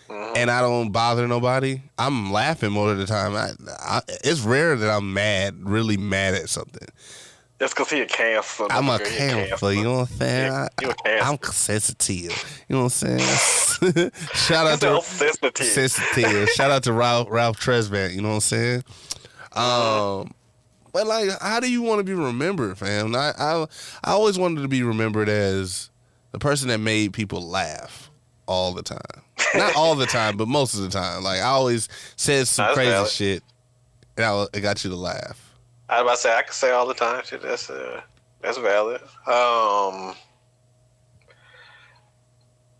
Mhm. and I don't bother nobody. I'm laughing most of the time. I, I, it's rare that I'm mad, really mad at something. That's because he a cancer. I'm a. Cancer. You know what I'm saying? Yeah, you a cancer. I'm sensitive. You know what I'm saying? Shout out to sensitive. sensitive. Shout out to Ralph Ralph Tresvant. You know what I'm saying? Um, but like, how do you want to be remembered, fam? I, I I always wanted to be remembered as the person that made people laugh all the time. Not all the time, but most of the time. Like I always said some That's crazy valid. shit, and I, it got you to laugh. I was about to say I can say all the time. Shit, that's uh, that's valid. Um,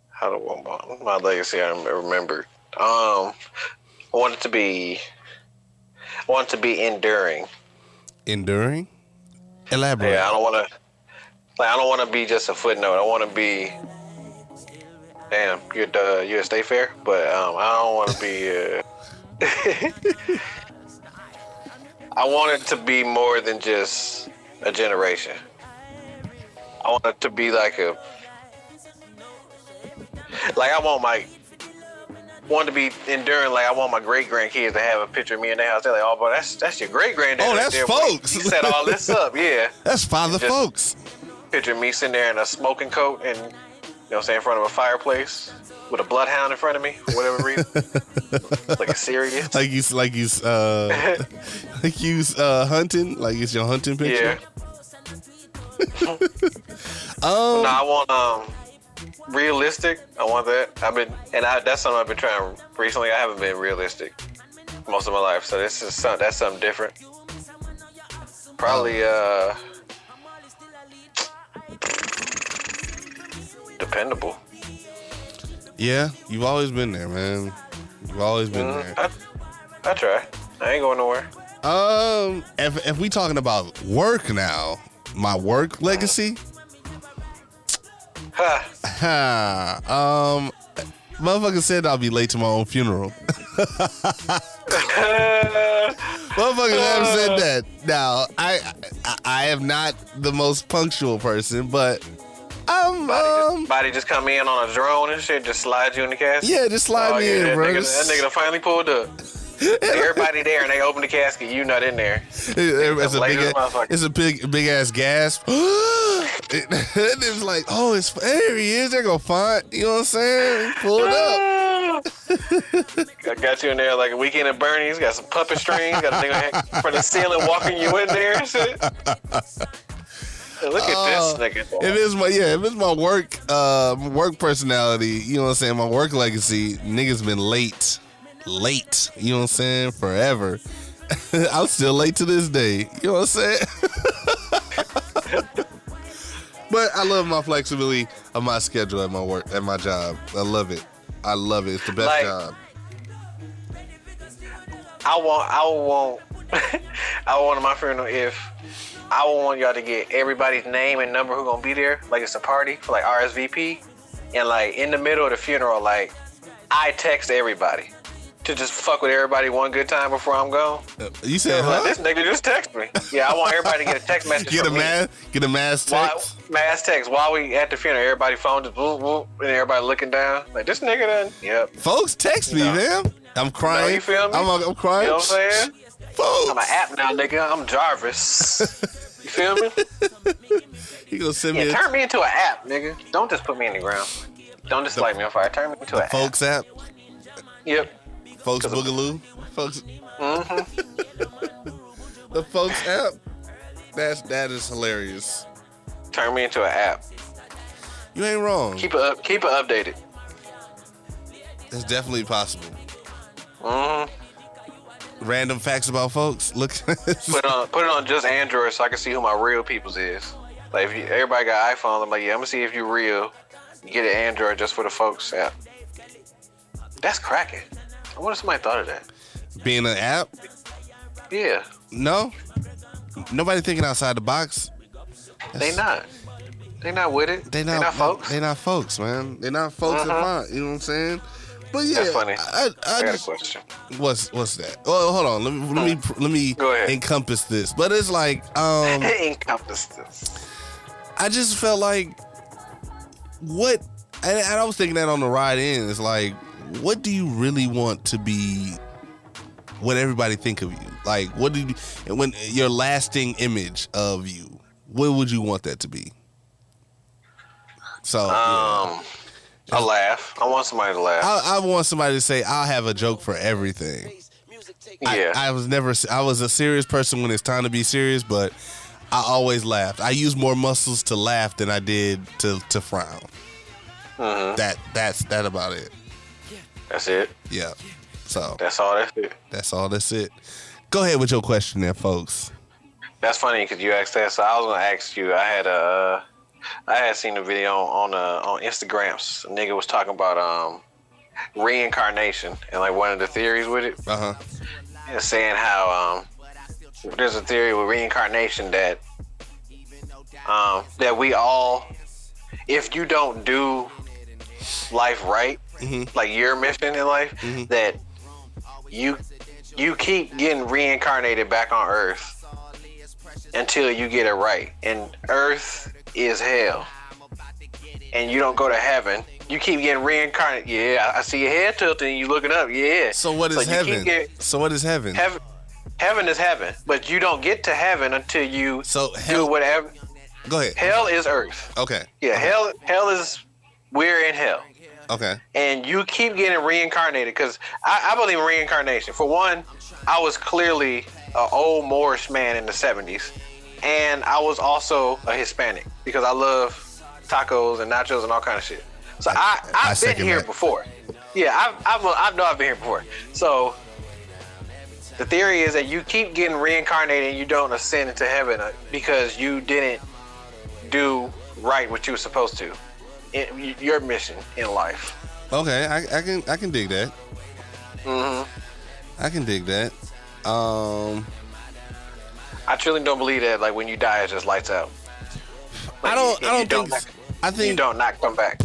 how do I want my legacy? I remember. Um, I want it to be. I want it to be enduring. Enduring. Elaborate. Yeah, I don't want to. Like, I don't want to be just a footnote. I want to be. Damn, you're the you're a state fair, but um, I don't want to be. Uh, I want it to be more than just a generation. I want it to be like a. Like I want my. Want to be enduring. Like I want my great grandkids to have a picture of me in their house. They're like, "Oh, boy, that's that's your great granddad." Oh, that's there, folks. He set all this up, yeah That's father folks. picture me sitting there in a smoking coat and you know what I'm saying in front of a fireplace with a bloodhound in front of me for whatever reason. like a serious. Like you, like you, uh, like you uh, hunting. Like it's your hunting picture. yeah. picture. No, Um, I want um realistic. I want that. I've been and I, that's something I've been trying recently. I haven't been realistic most of my life, so this is some, that's something different. Probably uh dependable. Yeah, you've always been there, man. You've always been Mm, there. I, I try. I ain't going nowhere. Um, if if we talking about work now, my work legacy, Huh. ha, um, motherfucker said I'll be late to my own funeral. Motherfuckers have said that. Now, I, I I am not the most punctual person, but I'm um Body just come in on a drone and shit, just slide you in the casket. yeah, just slide Oh, me yeah, in, that, bro. nigga, that nigga finally pulled up. Everybody there and they open the casket, you not in there. it's a big, it's a big, big ass gasp. it, it's like, oh, it's there he is. They're gonna find. You know what I'm saying? Pull it up. I got you in there like a weekend at Bernie's. Got some puppet strings. Got a nigga from the ceiling walking you in there and shit. Hey, Look at Oh, this nigga. If it's my yeah, if it's my work, uh, work personality, you know what I'm saying. My work legacy, niggas been late, late. You know what I'm saying? Forever. I'm still late to this day. You know what I'm saying? but I love my flexibility of my schedule at my work at my job. I love it. I love it. It's the best Like- job. I want, I want, I want my funeral if I want y'all to get everybody's name and number who gonna be there. Like it's a party for like RSVP, and like in the middle of the funeral, like I text everybody to just fuck with everybody one good time before I'm gone. Uh, you said, Like, this nigga just text me. Yeah, I want everybody to get a text message. Get a mass, get a mass While, text. mass text while we at the funeral, everybody phone just whoop whoop, and everybody looking down. Like this nigga done. Yep. Folks, text me, No. man. I'm crying. you feel me? I'm, I'm crying. You know what I'm saying? Folks. I'm an app now, nigga. I'm Jarvis. You feel me? You gonna send me Yeah, a turn me into an app, nigga. Don't just put me in the ground. Don't just light me on fire. Turn me into an app. folks app, Yep. folks 'Cause of- boogaloo, folks. Mm-hmm. The folks app. That's that is hilarious. Turn me into an app. You ain't wrong. Keep it up. Keep it updated. It's definitely possible. hmm Random facts about folks. Look. Put it on. Put it on just Android so I can see who my real people's is. Like if you, everybody got iPhone, I'm like, yeah, I'm gonna see if you real. You get an Android just for the folks app. That's cracking. I wonder if somebody thought of that. Being an app. Yeah, No. Nobody thinking outside the box. they not. They not with it. They not, folks. They not folks, man. They not folks Uh-huh. in front. You know what I'm saying? But yeah, That's funny. I, I, I got a question. what's what's that? Oh, hold on. Let me let me let me Go ahead. encompass this. But it's like um Encompass this. I just felt like what and, and I was thinking that on the ride in. It's like, what do you really want to be what everybody think of you? Like what do you and when your lasting image of you, what would you want that to be? So yeah. I laugh. I want somebody to laugh. I, I want somebody to say I'll have a joke for everything. yeah. I, I was never I was a serious person when it's time to be serious, but I always laughed. I use more muscles to laugh than I did to to frown. Mhm. That that's that about it. That's it. Yeah. So That's all. That's it. that's all. That's it. Go ahead with your question there, folks. That's funny because you asked that. So I was gonna ask you. I had a, uh, I had seen a video on uh, on Instagrams. A nigga was talking about um reincarnation and like one of the theories with it, Uh huh. and saying how um there's a theory with reincarnation that um that we all, if you don't do life right, Mhm. like your mission in life, Mhm. that you you keep getting reincarnated back on Earth until you get it right. And Earth is hell. And you don't go to heaven. You keep getting reincarnated. Yeah, I see your head tilting. You looking up. Yeah. So what is keep heaven? get- so what is heaven? heaven, heaven is heaven, but you don't get to heaven until you So do whatever. Go ahead. Hell is Earth. Okay. Yeah, hell. Hell is we're in hell Okay. and you keep getting reincarnated because I, I believe in reincarnation. For one, I was clearly an old Moorish man in the 70s, and I was also a Hispanic because I love tacos and nachos and all kind of shit. So I, I I've been here that. before. Yeah, I've, I've, I know I've been here before. So the theory is that you keep getting reincarnated and you don't ascend into heaven uh, because you didn't do right what you were supposed to in your mission in life. Okay, I, I can I can dig that. Mm-hmm. I can dig that. Um, I truly don't believe that. Like when you die, it just lights out. I don't. you- I you don't think. don't- I You don't not come back.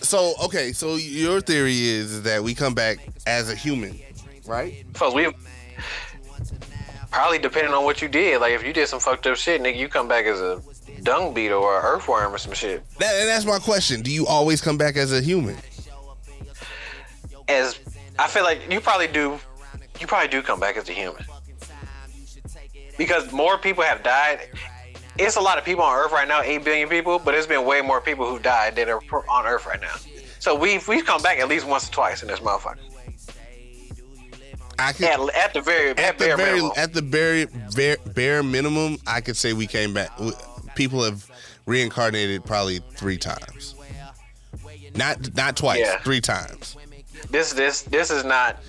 so. Okay, so your theory is that we come back as a human, right? Folks, we probably depending on what you did. Like if you did some fucked up shit, nigga, you come back as a dung beetle or an earthworm or some shit. That, and that's my question. Do you always come back as a human? As I feel like you probably do, you probably do come back as a human because more people have died. It's a lot of people on Earth right now, eight billion people, but there's been way more people who died than are on Earth right now. So we've we've come back at least once or twice in this motherfucker. I could, At, at the very at, at the bare very minimum. at the bare, bare bare minimum, I could say we came back. People have reincarnated probably three times. Not not twice, Yeah. three times. this this this is not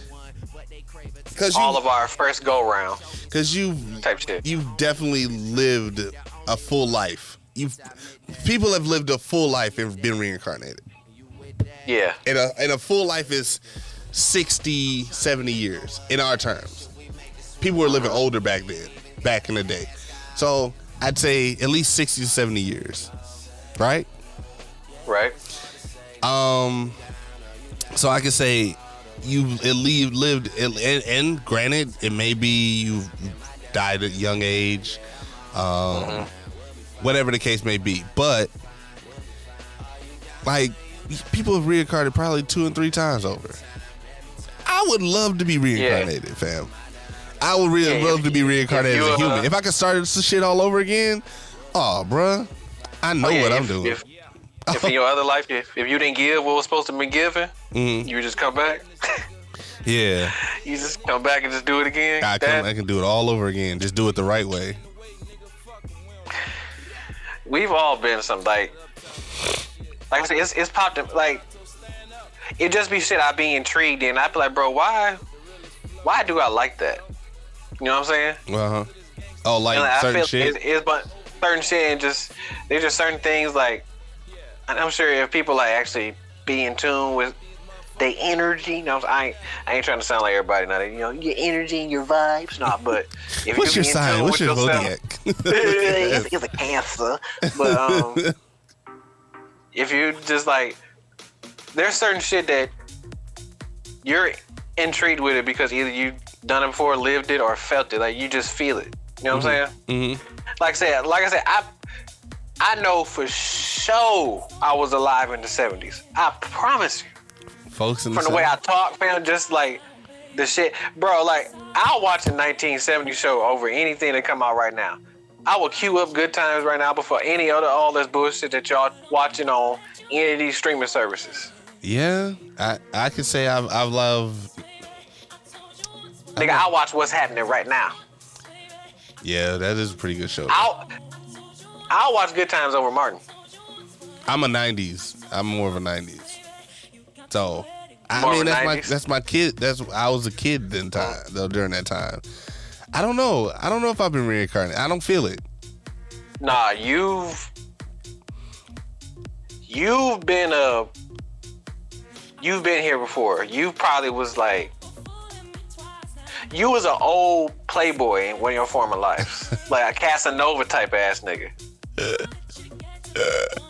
Because all you of our first go round because you type shit. you've definitely lived a full life. You've people have lived a full life and been reincarnated. Yeah. And a and a full life is 60, 70 years in our terms. People were living older back then, back in the day. So I'd say at least 60 to 70 years. Right? Right. Um so I could say you at least lived and, and granted it may be you died at a young age um whatever the case may be but like people have reincarnated probably two and three times over. I would love to be reincarnated fam. I would really Yeah, love if- to be reincarnated as a uh, human. If i could start this shit all over again oh bruh i know Oh, yeah, what i'm doing. If, if in your other life, if, if you didn't give what was supposed to be given, Mhm. you just come back. Yeah you just come back and just do it again. I That- can, I can do it all over again. Just do it the right way. we've all been some like, like I said, it's, it's popped up like. It just be shit I'd be intrigued and I be like, bro, why, why do I like that? You know what I'm saying? Uh huh. Oh, like And I certain feel shit. It's, it's but certain shit and just there's just certain things like, and I'm sure if people like actually be in tune with their energy, you know, I ain't, I ain't trying to sound like everybody now. You know, your energy and your vibes, no. But if What's you your sign? What's your zodiac? it's, it's a cancer. But um, if you just like, there's certain shit that you're intrigued with it because either you done it before, lived it, or felt it. Like you just feel it. You know what I'm saying? hmm Like I said, like I said, I I know for sure I was alive in the 70s. I promise you. Folks in From the way I talk, fam, just like the shit, bro. Like I'll watch a 1970 show over anything that come out right now. I will queue up Good Times right now before any other all this bullshit that y'all watching on any of these streaming services. Yeah, I I could say I've I've loved. Nigga, I watch what's happening right now. Yeah, that is a pretty good show. I'll I'll watch Good Times over Martin. I'm a '90s. I'm more of a '90s. So I More mean that's my that's my kid. That's I was a kid then time though during that time. I don't know. I don't know if I've been reincarnated. I don't feel it. Nah, you've you've been a you've been here before. You probably was like you was an old playboy in one of your former lives, like a Casanova type ass nigga.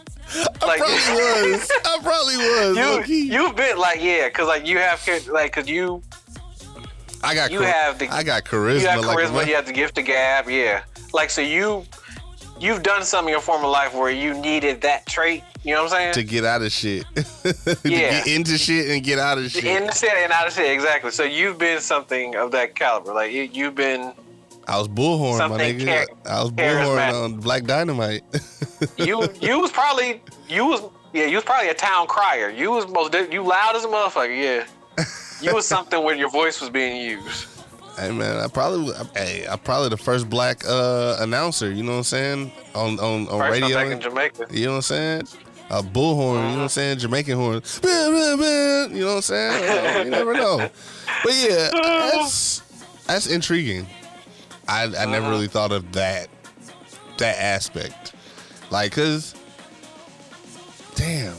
like Probably was. I probably was. you you've been like yeah, cause like you have like cause you I got. you char- have the- I got charisma. you have charisma, man. you have the gift of gab, yeah. Like so you you've done something in your former life where you needed that trait. You know what I'm saying? to get out of shit. to Yeah. get into shit and get out of shit. In the city and out of city, exactly. So you've been something of that caliber. Like you, you've been, I was bullhorn, my nigga. char- I was bullhorn on Black Dynamite. you, you was probably, you was, yeah, you was probably a town crier. You was most, you loud as a motherfucker. Yeah, you was something where your voice was being used. hey man, I probably, hey, I'm probably the first black uh, announcer. You know what I'm saying? On on on First radio. in Jamaica. You know what I'm saying? A bullhorn, you know what I'm saying? Jamaican horn. Bah, bah, You know what I'm saying? you never know. But yeah, that's that's intriguing. I I never really thought of that that aspect. Like cuz damn.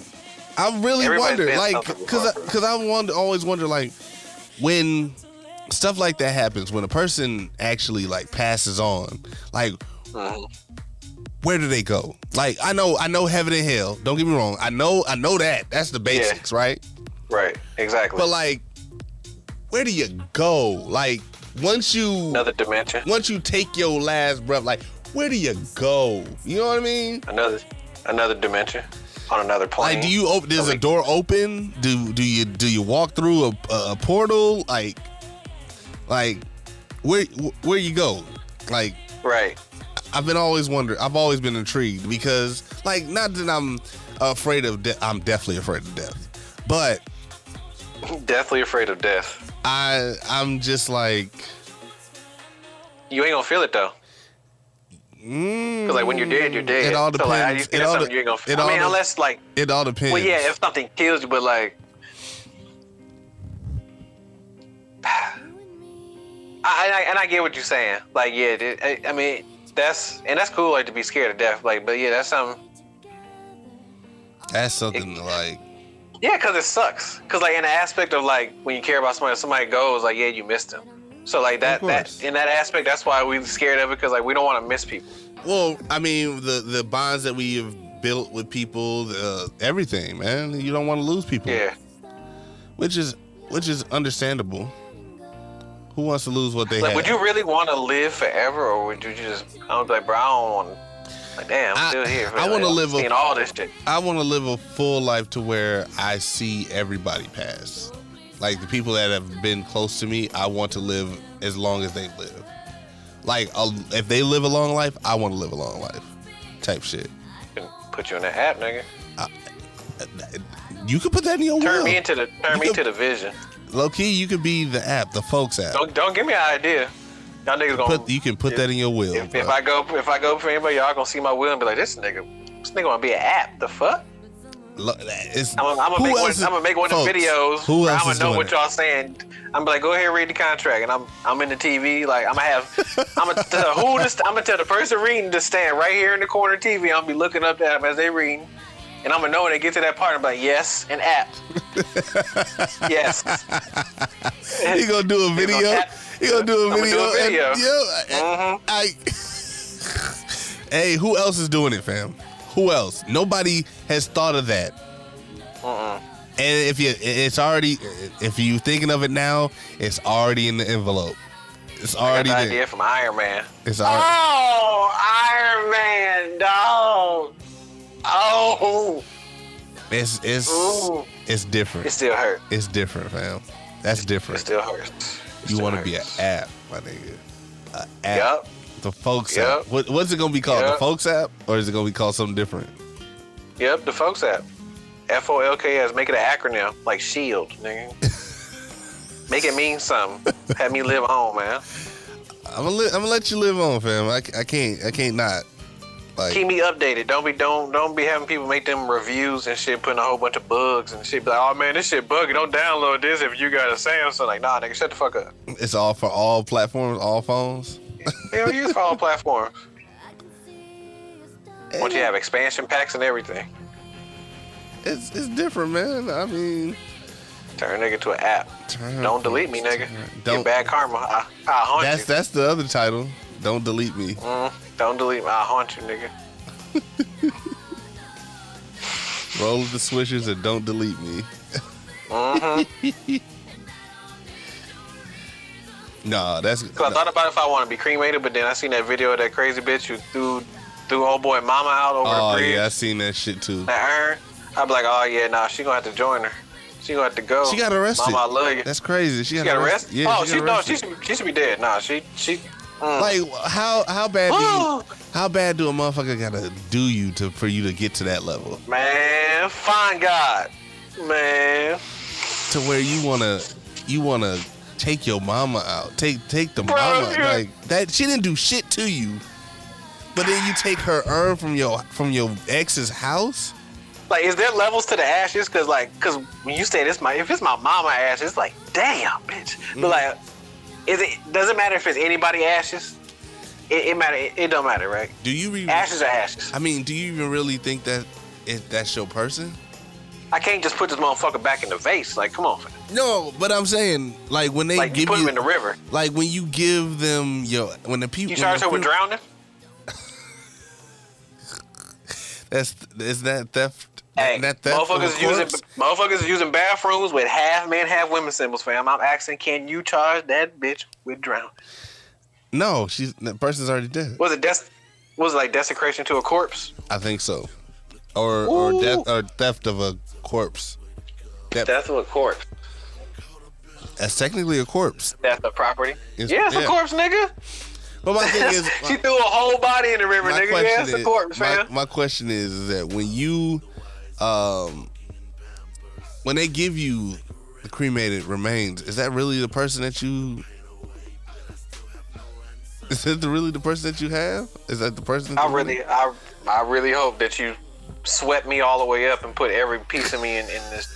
I really wonder, like, cause, I, cause I wonder, always wonder, like, when stuff like that happens, when a person actually like passes on, like, Mhm. where do they go? Like, I know, I know heaven and hell. Don't get me wrong. I know, I know that. That's the basics, right? Right. Exactly. But like, where do you go? Like, once you, another dimension. once you take your last breath, like, where do you go? You know what I mean? Another another dimension on another plane. Like, do you open? Does a door open? Do do you do you walk through a, a, portal? Like, like where where you go? Like, Right. I've been always wondering. I've always been intrigued because, like, not that I'm afraid of. De- I'm definitely afraid of death, but Deathly afraid of death. I I'm just like, You ain't gonna feel it though. mm, Cause like when you're dead, you're dead. It all So like, depends. It all de- you ain't gonna it I all mean, de- unless like, It all depends. well, yeah, if something kills you, but like, I, I and I get what you're saying. Like, yeah, it, I, I mean, that's and that's cool, like to be scared of death. Like, but yeah, that's something. that's something like. Yeah, cause it sucks. Cause like in the aspect of like when you care about somebody, somebody goes, like, yeah, you missed them. So like that, that in that aspect, that's why we're scared of it, cause like we don't want to miss people. Well, I mean, the the bonds that we have built with people, the, everything, man. You don't want to lose people. Yeah. which is which is understandable. Who wants to lose what they Like, have? would you really want to live forever, or would you just? I was like, bro, I don't want. Like, damn, I'm I- still here. I wanna live a- all this shit. I want to live a full life to where I see everybody pass. Like the people that have been close to me, I want to live as long as they live. Like uh, if they live a long life, I want to live a long life. Type shit. Put you in the app, nigga. You could put that in your Turn will. me into the turn You me could- into the vision. Low key, you could be the app, the folks app. Don't don't give me an idea. Y'all niggas gonna Put you can put that in your will. if, if I go if I go for anybody, y'all gonna see my will and be like, this nigga, this nigga gonna be an app. The fuck? Lo- it's- I'm I'm gonna make one. is- I'm gonna make one of the videos. Who else I'm gonna know what it? y'all saying. I'm like, go ahead, read the contract, and I'm I'm in the TV. Like I'm gonna have. I'm gonna tell who to. I'm gonna tell the person reading to stand right here in the corner of the TV. I'm gonna be looking up at them as they reading, and I'm gonna know when they get to that part. I'm like, yes, an app. yes. He gonna do a video. Tap- He gonna do a I'ma do a video. and- yo, I, Mhm. I- hey, who else is doing it, fam? Who else? Nobody has thought of that. Mm-mm. And if you, it's already, if you thinking of it now, it's already in the envelope. It's I got already the there. idea from Iron Man. It's already. Oh, Iron Man, dog. Oh, It's it's Ooh. it's different. it still hurt. It's different, fam. That's different. It still hurts. You want to be an app, my nigga. A app. Yup. The folks Yep. app. What, what's it gonna be called? The folks app, or is it gonna be called something different? Yep, the folks app. F O L K S. Make it an acronym like Shield, nigga. Make it mean something. Have me live on, man. I'm gonna, li- I'm gonna let you live on, fam. I, I can't, I can't not. Like, Keep me updated. Don't be don't don't be having people make them reviews and shit, putting a whole bunch of bugs and shit. Be like, oh man, this shit buggy. Don't download this if you got a Samsung. Like, nah, nigga, shut the fuck up. it's all for all platforms, all phones. Hell, use for all platforms. Once you have expansion packs and everything, It's it's different, man. I mean, turn nigga to an app. turn- Don't delete me, nigga. Don't- Get bad karma. I, I'll haunt That's you. that's the other title. Don't delete me. Mm, don't delete me. I'll haunt you, nigga. Roll the swishers and don't delete me. Mm-hmm. Nah, that's. Cause I thought about if I want to be cremated, but then I seen that video of that crazy bitch who threw threw old boy mama out over oh the bridge. yeah, I seen that shit too. That urn. I'd be like, oh yeah, nah, she gonna have to join her. She gonna have to go. She got arrested. Mama, I love you. That's crazy. She she got, got arrested. Yeah, oh, she, she, no, she should, she should be dead. Nah, she she. Mm. Like how how bad do you how bad do a motherfucker gotta do you to for you to get to that level man, find God, man. to where you wanna you wanna take your mama out take take the Bro, mama yeah. like that she didn't do shit to you but then you take her urn from your from your ex's house Like, is there levels to the ashes? Cause like, cause when you say this, my if it's my mama ashes, it's like, damn, bitch. Mm. But like, is it doesn't matter if it's anybody ashes. It, it matter. It, it don't matter, right? do you re- Ashes are ashes. I mean do you even really think that if that's your person I can't just put this motherfucker back in the vase. Like, come on, No, but I'm saying like when they like you give put you him in the river. like when you give them your when the people You charge her with drowning? That's is that theft? Hey, that a motherfuckers using motherfuckers using bathrooms with half men, half women symbols, fam. I'm asking, can you charge that bitch with drowning? No, she's the person's already dead. Was it des- was it like desecration to a corpse? I think so, or or death or theft of a corpse. That, Death of a corpse. that's technically a corpse. Death of property. It's- yeah, it's yeah. a corpse, nigga. But my thing is, she threw a whole body in the river, nigga. Yeah, it's a corpse, my, fam. my question is, is that when you, um, when they give you the cremated remains, is that really the person that you? Is that the, really the person that you have? Is that the person? That I really, I, I really hope that you swept me all the way up and put every piece of me in, in this.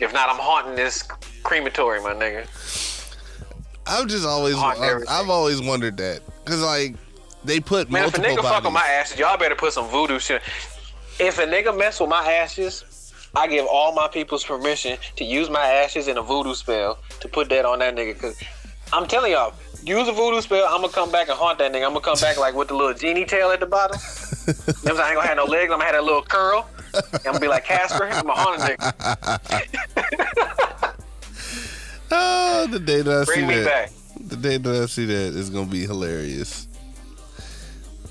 If not, I'm haunting this crematory, my nigga. I've just always, I've. I've always wondered that because like they put Man, if a multiple nigga fuck on my ashes, y'all better put some voodoo shit. If a nigga mess with my ashes, I give all my people's permission to use my ashes in a voodoo spell to put that on that nigga. Cause I'm telling y'all, use a voodoo spell, I'm gonna come back and haunt that nigga. I'm gonna come back like with the little genie tail at the bottom. you know I ain't gonna have no legs. I'm gonna have that little curl. I'm gonna be like Casper. I'm gonna haunt a nigga. oh, the day that I Bring see me that, back. the day that I see that is gonna be hilarious.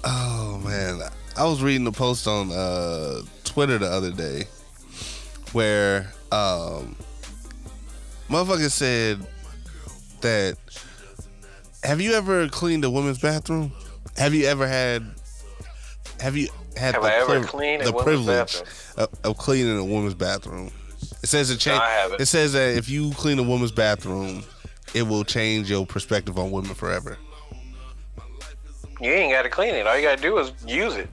Oh man, I was reading the post on uh, Twitter the other day where um, motherfucker said that have you ever cleaned a woman's bathroom? Have you ever had? Have you had Have the, I ever priv- cleaned a the privilege of, of cleaning a woman's bathroom? It says it change. Haven't. It says that if you clean a woman's bathroom, it will change your perspective on women forever. You ain't gotta clean it. All you gotta do is use it.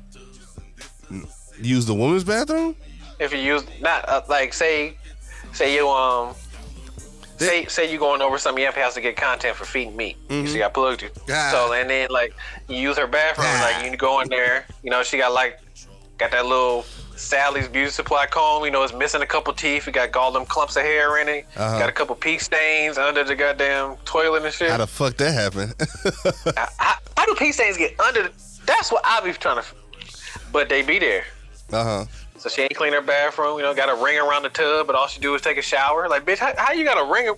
Use the woman's bathroom? if you use not uh, like say say you um say say you going over some yamp house to get content for feet and meat. You see, I plugged you. Ah. So and then like you use her bathroom, Ah. like you go in there. You know, she got like got that little Sally's beauty supply comb. You know, it's missing a couple teeth. You got all them clumps of hair in it. Uh-huh. Got a couple pee stains under the goddamn toilet and shit. How the fuck that happen? how, how do pee stains get under? The, that's what I be trying to. But they be there. Uh huh. So she ain't clean her bathroom, you know, got a ring around the tub, but all she do is take a shower. Like, bitch, how, how you got a ring?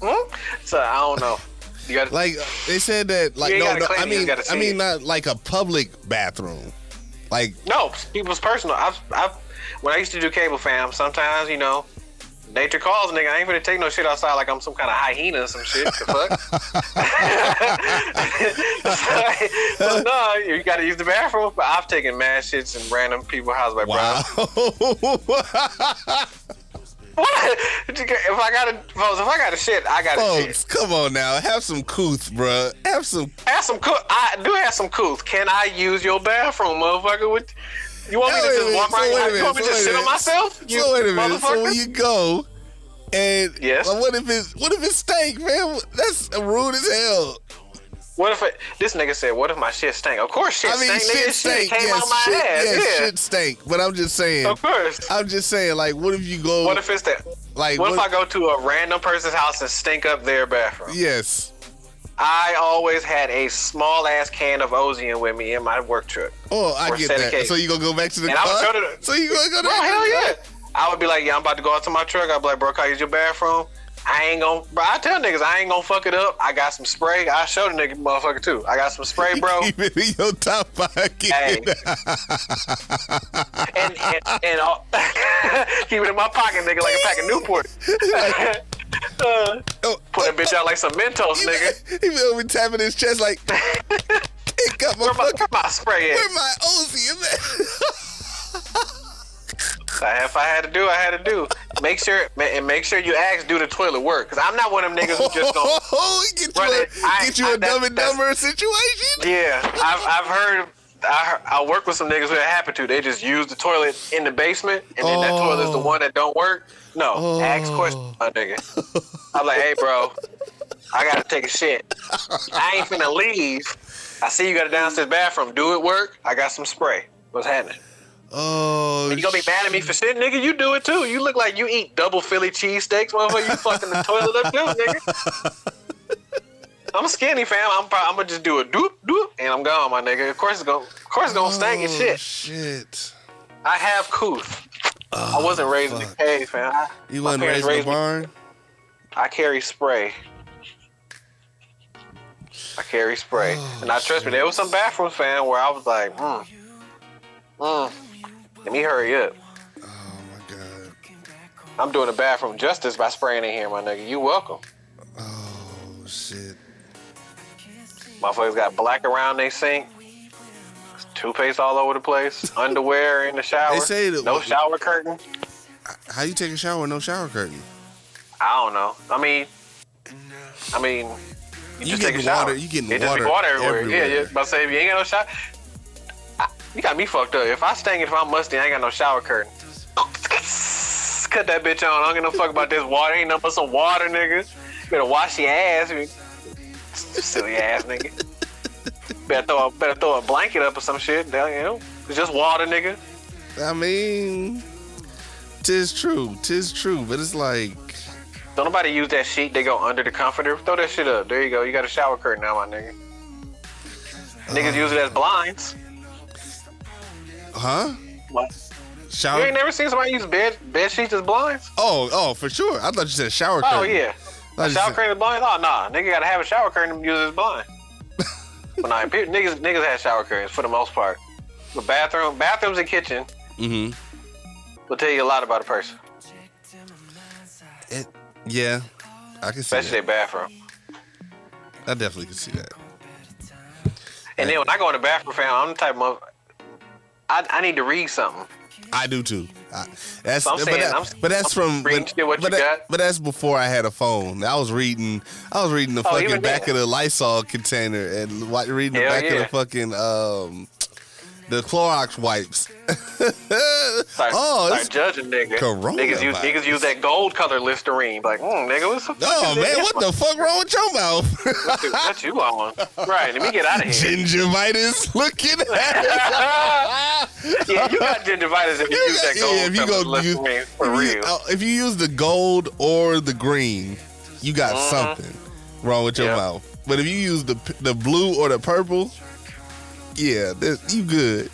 Hmm? So I don't know. You got Like they said that. Like no, no. I mean, I mean, not like a public bathroom. Like no people's personal. I've, I've when I used to do cable fam, sometimes you know. Nature calls, nigga. I ain't gonna take no shit outside like I'm some kind of hyena or some shit. The fuck? so, no, you gotta use the bathroom. But I've taken mad shits in random people's houses. Like, wow. bro, what? If I gotta, folks, if I got to shit, I got to shit. Folks, come on now, have some couth, bruh. Have some. Have some cool. I do have some couth. Can I use your bathroom, motherfucker? With you want me to just walk so wait a you want me to so just sit on myself? You so wait a minute. So when you go, and Yes? like, what if it's what if it stank, man? That's rude as hell. what if it, this nigga said? What if my shit stank? Of course, shit I mean, stank. nigga. shit This stank. Shit came yes, out my shit, ass. yes, yeah. shit stank. But I'm just saying. Of course. I'm just saying, like, what if you go? What if it's that? like, What if I go to a random person's house and stink up their bathroom? Yes. I always had a small ass can of Ozium with me in my work truck. Oh, I get that. case. So you gonna go back to the And I would car? go to the- so you gonna go to Bro, the hell yeah. I would be like, yeah, I'm about to go out to my truck. I'd be like, bro, can I use your bathroom? I ain't gonna, bro. I tell niggas I ain't gonna fuck it up. I got some spray. I show the nigga motherfucker too. I got some spray, bro. Keep it in your top pocket. Hey. and and, and all, keep it in my pocket, nigga, like a pack of Newport. Uh, Oh, put that bitch out like some Mentos, he, nigga. he feel me tapping his chest like, it got my Where my, fucking, where my spray at? where my Ozy man? If I had to do, I had to do. Make sure and make sure you ask do the toilet work, cause I'm not one of them niggas who just gonna. Oh, get you a, it. I- get you I- a dumb and dumber situation? Yeah, I've I've heard. I I work with some niggas who that happen to. They just use the toilet in the basement, and then that toilet's the Oh. one that don't work. No, Oh. ask questions, my nigga. I'm like, hey, bro, I gotta take a shit. I ain't finna leave. I see you got a downstairs bathroom. Do it work? I got some spray. What's happening? Oh, You gonna be mad at me for shit, nigga? You do it too. You look like you eat double Philly cheesesteaks, motherfucker. You fucking the toilet up too, nigga. I'm skinny, fam. I'm probably, I'm gonna just do a doop doop, and I'm gone, my nigga. Of course it's gonna, of course it's gonna stank and Oh, shit. Shit. I have couth. I wasn't raised in fuck. the cave, fam. I, You wasn't raised in me- barn? I carry spray. I carry spray, Oh, and I trust me. There was some bathrooms, fan, where I was like, mm, mm. Let me hurry up. Oh my god. I'm doing the bathroom justice by spraying in here, my nigga. You welcome. Oh shit. Motherfuckers got black around they sink. Toothpaste all over the place. Underwear in the shower. They say that- no shower curtain. How you take a shower with no shower curtain? I don't know. I mean, I mean, you, You just take a shower. water- you getting it just be water water everywhere. Yeah, everywhere. yeah. But say if you ain't got no shower, I, you got me fucked up. If I stink, if I'm musty, I ain't got no shower curtain. Cut that bitch on. I don't give no fuck about this water. Ain't nothing but some water, nigga. You better wash your ass. you Silly ass nigga. Better throw a better throw a blanket up or some shit. You know, it's just water, nigga. I mean, tis true, tis true, but it's like, Don't nobody use that sheet. They go under the comforter. Throw that shit up. There you go. You got a shower curtain now, my nigga. Niggas uh, use it as blinds. huh? What? Shower? You ain't never seen somebody use bed bed sheets as blinds? Oh, oh, for sure. I thought you said shower oh, curtain. Oh yeah. Shower said- curtain as blinds? Oh nah. Nigga gotta have a shower curtain to use as blind. But nah, pe- niggas niggas have shower curtains for the most part. The bathroom bathrooms and kitchen Mm-hmm. will tell you a lot about a person. It, yeah, I can see Especially that. their bathroom. I definitely can see that. And then when I go in the bathroom, fam, I'm the type of I, I need to read something. I do too. I, that's So I'm but, saying, that- I'm- but that's from but, what but you that- got. but that's before I had a phone. I was reading I was reading the Oh, fucking back then. of the Lysol container and reading the Hell back of the fucking um the Clorox wipes. Start, oh, start judging niggas. Coronavirus. Niggas use niggas use that gold color Listerine. Like, mm, nigga, what's the fuck oh man, what the fuck wrong with your mouth? What you- what you on? Right, let me get out of here. Gingivitis looking at yeah, you got gingivitis if you use that gold yeah, if you color go Listerine for if you- real. oh, if you use the gold or the green, you got something wrong with your Mm-hmm. Mouth. But if you use the the blue or the purple, yeah, that, you good.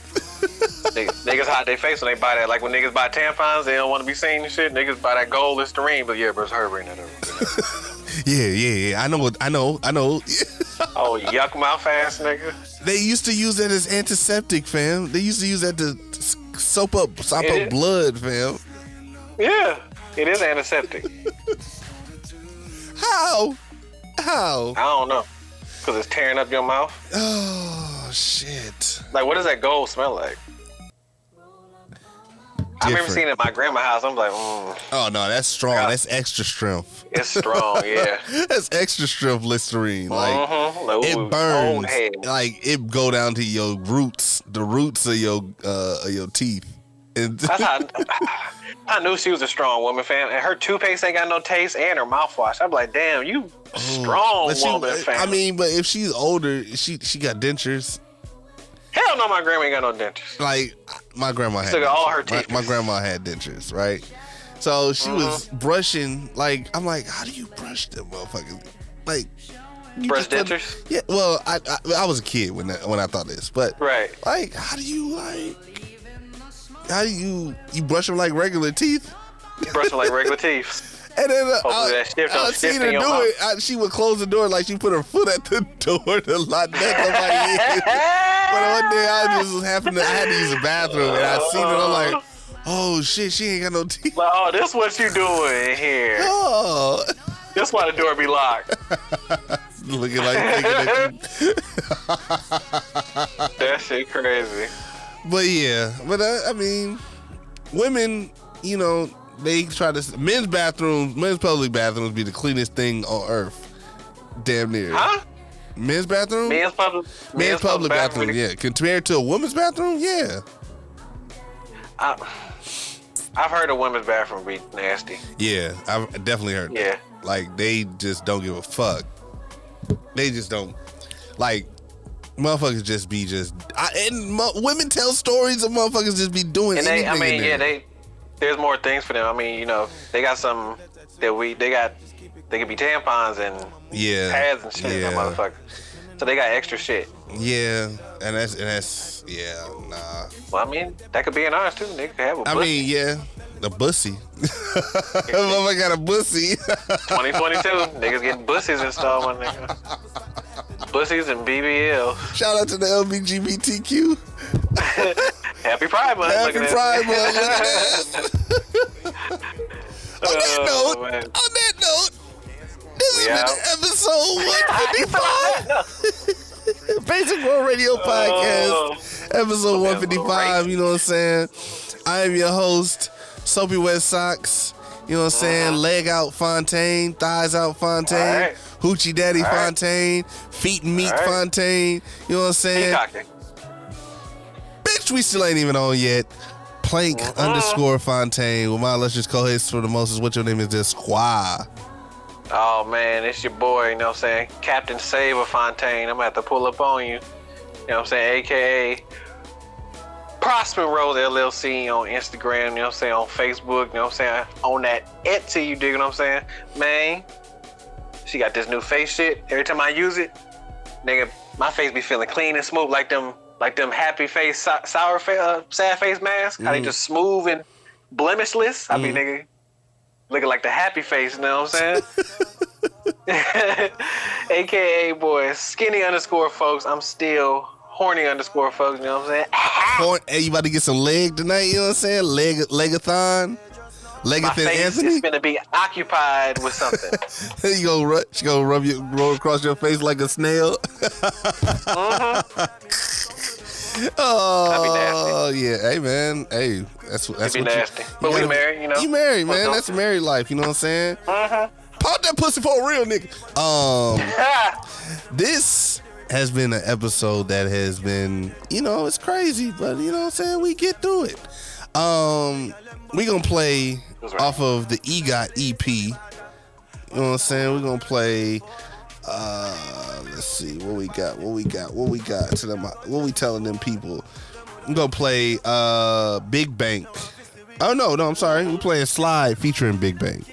niggas, niggas hide their face when they buy that. Like when niggas buy tampons, they don't want to be seen and shit. Niggas buy that gold Listerine, but yeah, bro, it's her bringing that over. Yeah, yeah, yeah. I know. what I know. I know. Oh, yuck mouth ass nigga. they used to use that as antiseptic, fam. They used to use that to soap up, soap It up is. blood, fam. Yeah, it is antiseptic. How? How? I don't know. Cause it's tearing up your mouth. Oh shit. Like, what does that gold smell like? I remember seeing it at my grandma's house. I'm like, mm, Oh no, that's strong. Yeah. That's extra strength. it's strong, yeah. That's extra strength Listerine. Like. Mhm. Ooh, it burns like it go down to your roots, the roots of your uh of your teeth. That's how I knew she was a strong woman, fam. And her toothpaste ain't got no taste, and her mouthwash. I'm like, damn, you strong But she- woman, fam. I mean, but if she's older, she she got dentures. hell no, my grandma ain't got no dentures. Like my grandma had Took all her dentures. teeth. My, my grandma had dentures, right? So she was Uh-huh. brushing. Like I'm like, how do you brush them motherfuckers? Like you Brush dentures? Yeah. Well, I, I I was a kid when that, when I thought this, but Right. like, how do you like? How do you you brush them like regular teeth? Brush them like regular teeth. And then uh, I, I seen her do it. I, she would close the door like she put her foot at the door to lock let nobody in. But one day I just was happened to I had to use the bathroom and I seen it. I'm like, oh shit, she ain't got no teeth. Like, oh, this what you doing here. Oh, This why the door be locked. looking like that That shit crazy. But yeah, but uh, I mean, women, you know, they try to men's bathrooms, men's public bathrooms be the cleanest thing on earth. Damn near. Huh? Men's bathroom? Men's public. Men's public bathroom, bathroom. yeah. Compared to a woman's bathroom, yeah. I, I've heard a women's bathroom be nasty. Yeah, I've definitely heard Yeah. that. Like, they just don't give a fuck. They just don't. Like, motherfuckers just be just I, and mo- women tell stories of motherfuckers just be doing And they, I mean, yeah, they. There's more things for them. I mean, you know, they got some that we they got. They could be tampons and yeah pads and shit, that yeah motherfucker. So they got extra shit. yeah and that's and that's yeah nah Well, I mean, that could be in ours too. They could have a I mean yeah the bussy motherfucker got a bussy 2022, niggas getting bussies installed, my nigga. Bussies and BBL. shout out to the LBGBTQ Happy Pride Month. happy look Pride month look at that on that Oh, note man. on that note this We has been episode 155 Basic World Radio oh. Podcast Oh. episode Okay, 155. You know what I'm saying? I am your host, Soapy Wet Socks. You know what I'm saying? Leg out Fontaine, thighs out Fontaine, right. hoochie daddy All right. Fontaine, feet and meat right. Fontaine. You know what I'm saying? Bitch, we still ain't even on yet. Plank Uh-huh. underscore Fontaine with my illustrious co-host for the most. Is what your name is? This Squaw. Oh man, it's your boy, you know what I'm saying? Captain Saber Fontaine. I'm gonna have to pull up on you. You know what I'm saying? AKA Prosper Rose LLC on Instagram, you know what I'm saying? On Facebook, you know what I'm saying? On that Etsy, you dig what I'm saying? Man, she got this new face shit. Every time I use it, nigga, my face be feeling clean and smooth like them like them happy face, sou- sour face, uh, sad face masks. How they just smooth and blemishless. I be nigga looking like the happy face, you know what I'm saying? AKA boy, skinny underscore folks. I'm still horny underscore folks, you know what I'm saying? Horn, hey, you about to get some leg tonight? You know what I'm saying? Leg, legathon, Legathan Anthony. is gonna be occupied with something. you gonna rub, she gonna rub you roll across your face like a snail. oh yeah, hey man, hey, that's that's be what nasty. you. But we gotta- married, you know? You married, man. That's married life. You know what I'm saying? uh-huh. Pop that pussy for a real nigga. Um, this has been an episode that has been, you know, it's crazy, but you know what I'm saying? We get through it. Um, we gonna play right. off of the EGOT EP. You know what I'm saying? We're gonna play uh let's see what we got, what we got, what we got to them what we telling them people. I'm gonna play uh Big Bank. Oh no, no, I'm sorry. We're playing Slide featuring Big Bank.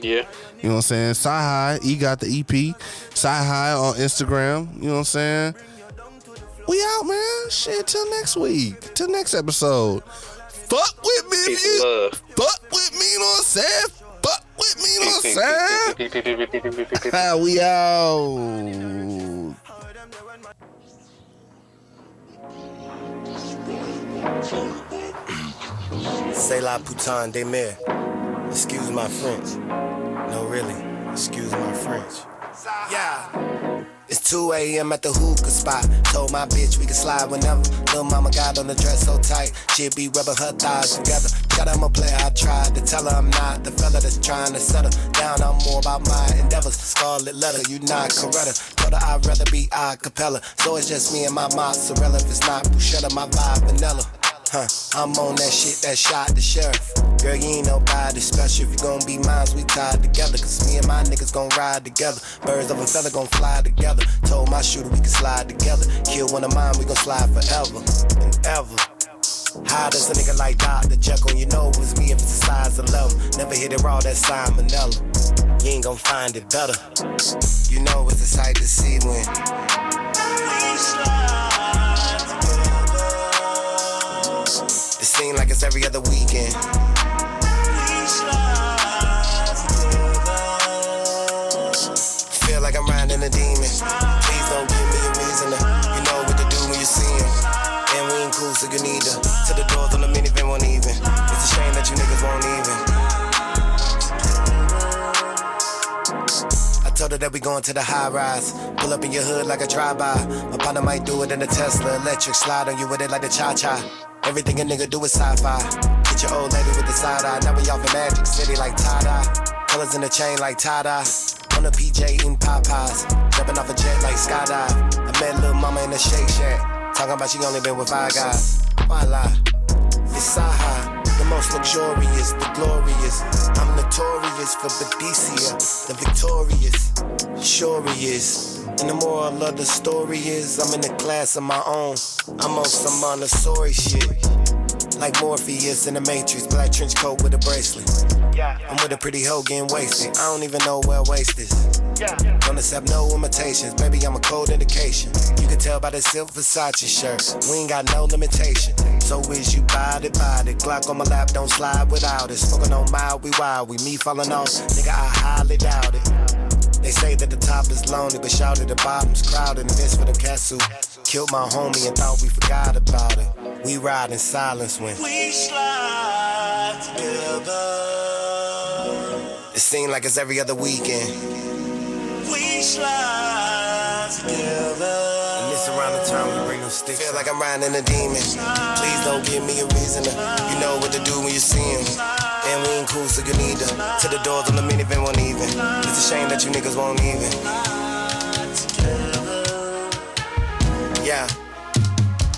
yeah. You know what I'm saying? Sci High, he got the EP. Sci High on Instagram. You know what I'm saying? We out, man. Shit, till next week. Till next episode. Fuck with me. you. Fuck with me, you know what I'm saying? Fuck with me, you know what I'm saying? we out. C'est la putain des mers. Excuse my French. No, really. Excuse my French. Yeah. It's 2 a.m. at the hookah spot. Told my bitch we can slide whenever. Little mama got on the dress so tight. She'll be rubbing her thighs together. Shut I'm a player, I tried to tell her I'm not the fella that's trying to settle down. I'm more about my endeavors. Scarlet letter, you not Coretta. Told her I'd rather be a cappella. So it's just me and my mozzarella. If it's not bruschetta, my vibe vanilla. Huh, I'm on that shit that shot the sheriff. Girl, you ain't nobody special. If you gon' be mine, we tied together. Cause me and my niggas gon' ride together. Birds of a feather gon' fly together. Told my shooter we can slide together. Kill one of mine, we gon' slide forever and ever. How does a nigga like Dr. Jekyll? You know it was me if it's a size 11. Never hit it raw, that's salmonella. You ain't gon' find it better. You know it's a sight to see when. we slide seem like it's every other weekend. Feel like I'm riding a demon. Please don't give me a reason. You know what to do when you see him. And we ain't cool, so you need to. To the doors on the minivan won't even. It's a shame that you niggas won't even. That we going to the high rise. Pull up in your hood like a drive-by. My partner might do it in a Tesla electric. Slide on you with it like the cha-cha. Everything a nigga do is sci-fi. Get your old lady with the side eye. Now we off in Magic City like tie-dye. Colors in the chain like tie-dye. On a PJ eating Popeyes. Jumping off a jet like skydive. I met little mama in the Shake Shack. Talking about she only been with five guys. Why lie? It's Saha. Most luxurious, the glorious. I'm notorious for Badicia, the victorious. Sure he is. And the moral of the story is, I'm in a class of my own. I'm on some Montessori shit. Like Morpheus in the Matrix, black trench coat with a bracelet. I'm with a pretty hoe getting wasted. I don't even know where waste is. Don't accept no imitations, baby. I'm a cold indication. You can tell by the silk Versace shirt. We ain't got no limitation. So is you body body? Glock on my lap, don't slide without it. Smoking on mild, we wild. We me falling off, nigga. I highly doubt it. They say that the top is lonely, but shout at the bottom's crowded. And this for the cats who killed my homie and thought we forgot about it. We ride in silence when we slide together. It seems like it's every other weekend. We slide together. Around the time we bring them sticks. Feel like I'm riding a demon. Please don't give me a reason to. You know what to do when you see him. And we ain't cool, so you need to. To the doors on the minivan won't even. It's a shame that you niggas won't even. Yeah.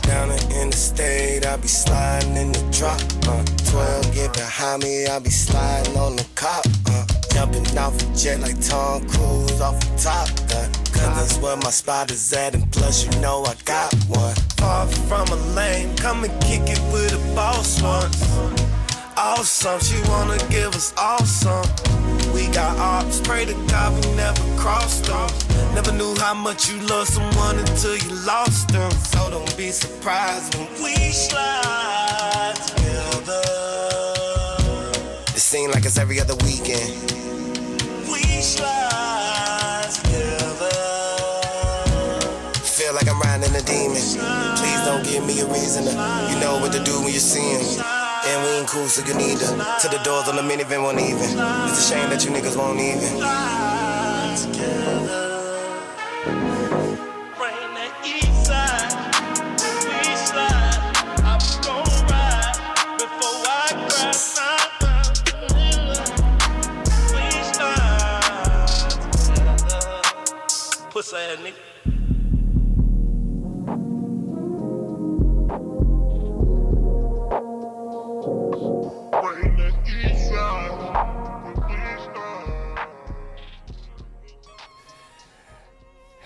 Down in the state, I be sliding in the drop. Uh, 12 get behind me, I be sliding on the cop. Uh, jumping off a jet like Tom Cruise off the top. Uh, Cause that's where my spot is at, and plus you know I got one. Far from a lame, come and kick it with a boss once. Awesome, she wanna give us awesome. We got ops, pray to God we never crossed them. Never knew how much you love someone until you lost them. So don't be surprised when we slide together. It seems like it's every other weekend. We slide together. Feel like I'm riding a demon. Please don't give me a reason to. You know what to do when you see him. And we ain't cool, so you need to. To the doors on the minivan won't even. It's a shame that you niggas won't even. The east side,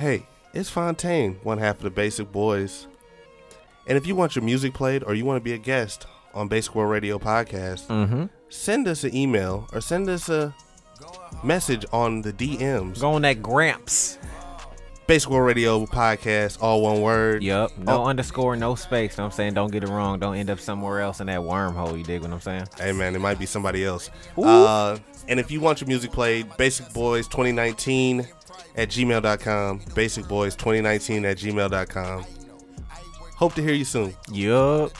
Hey, it's Fontaine, one half of the Basic Boys. And if you want your music played or you want to be a guest on Basic World Radio Podcast, send us an email or send us a message on the DMs. Go on that Gramps. Basic World Radio Podcast, all one word. Yep. No Oh. underscore, no space. Know what I'm saying? Don't get it wrong. Don't end up somewhere else in that wormhole. You dig what I'm saying? Hey man, it might be somebody else. Uh, and if you want your music played, Basic Boys 2019 at gmail.com. Basic Boys 2019 at gmail.com. Hope to hear you soon. Yup.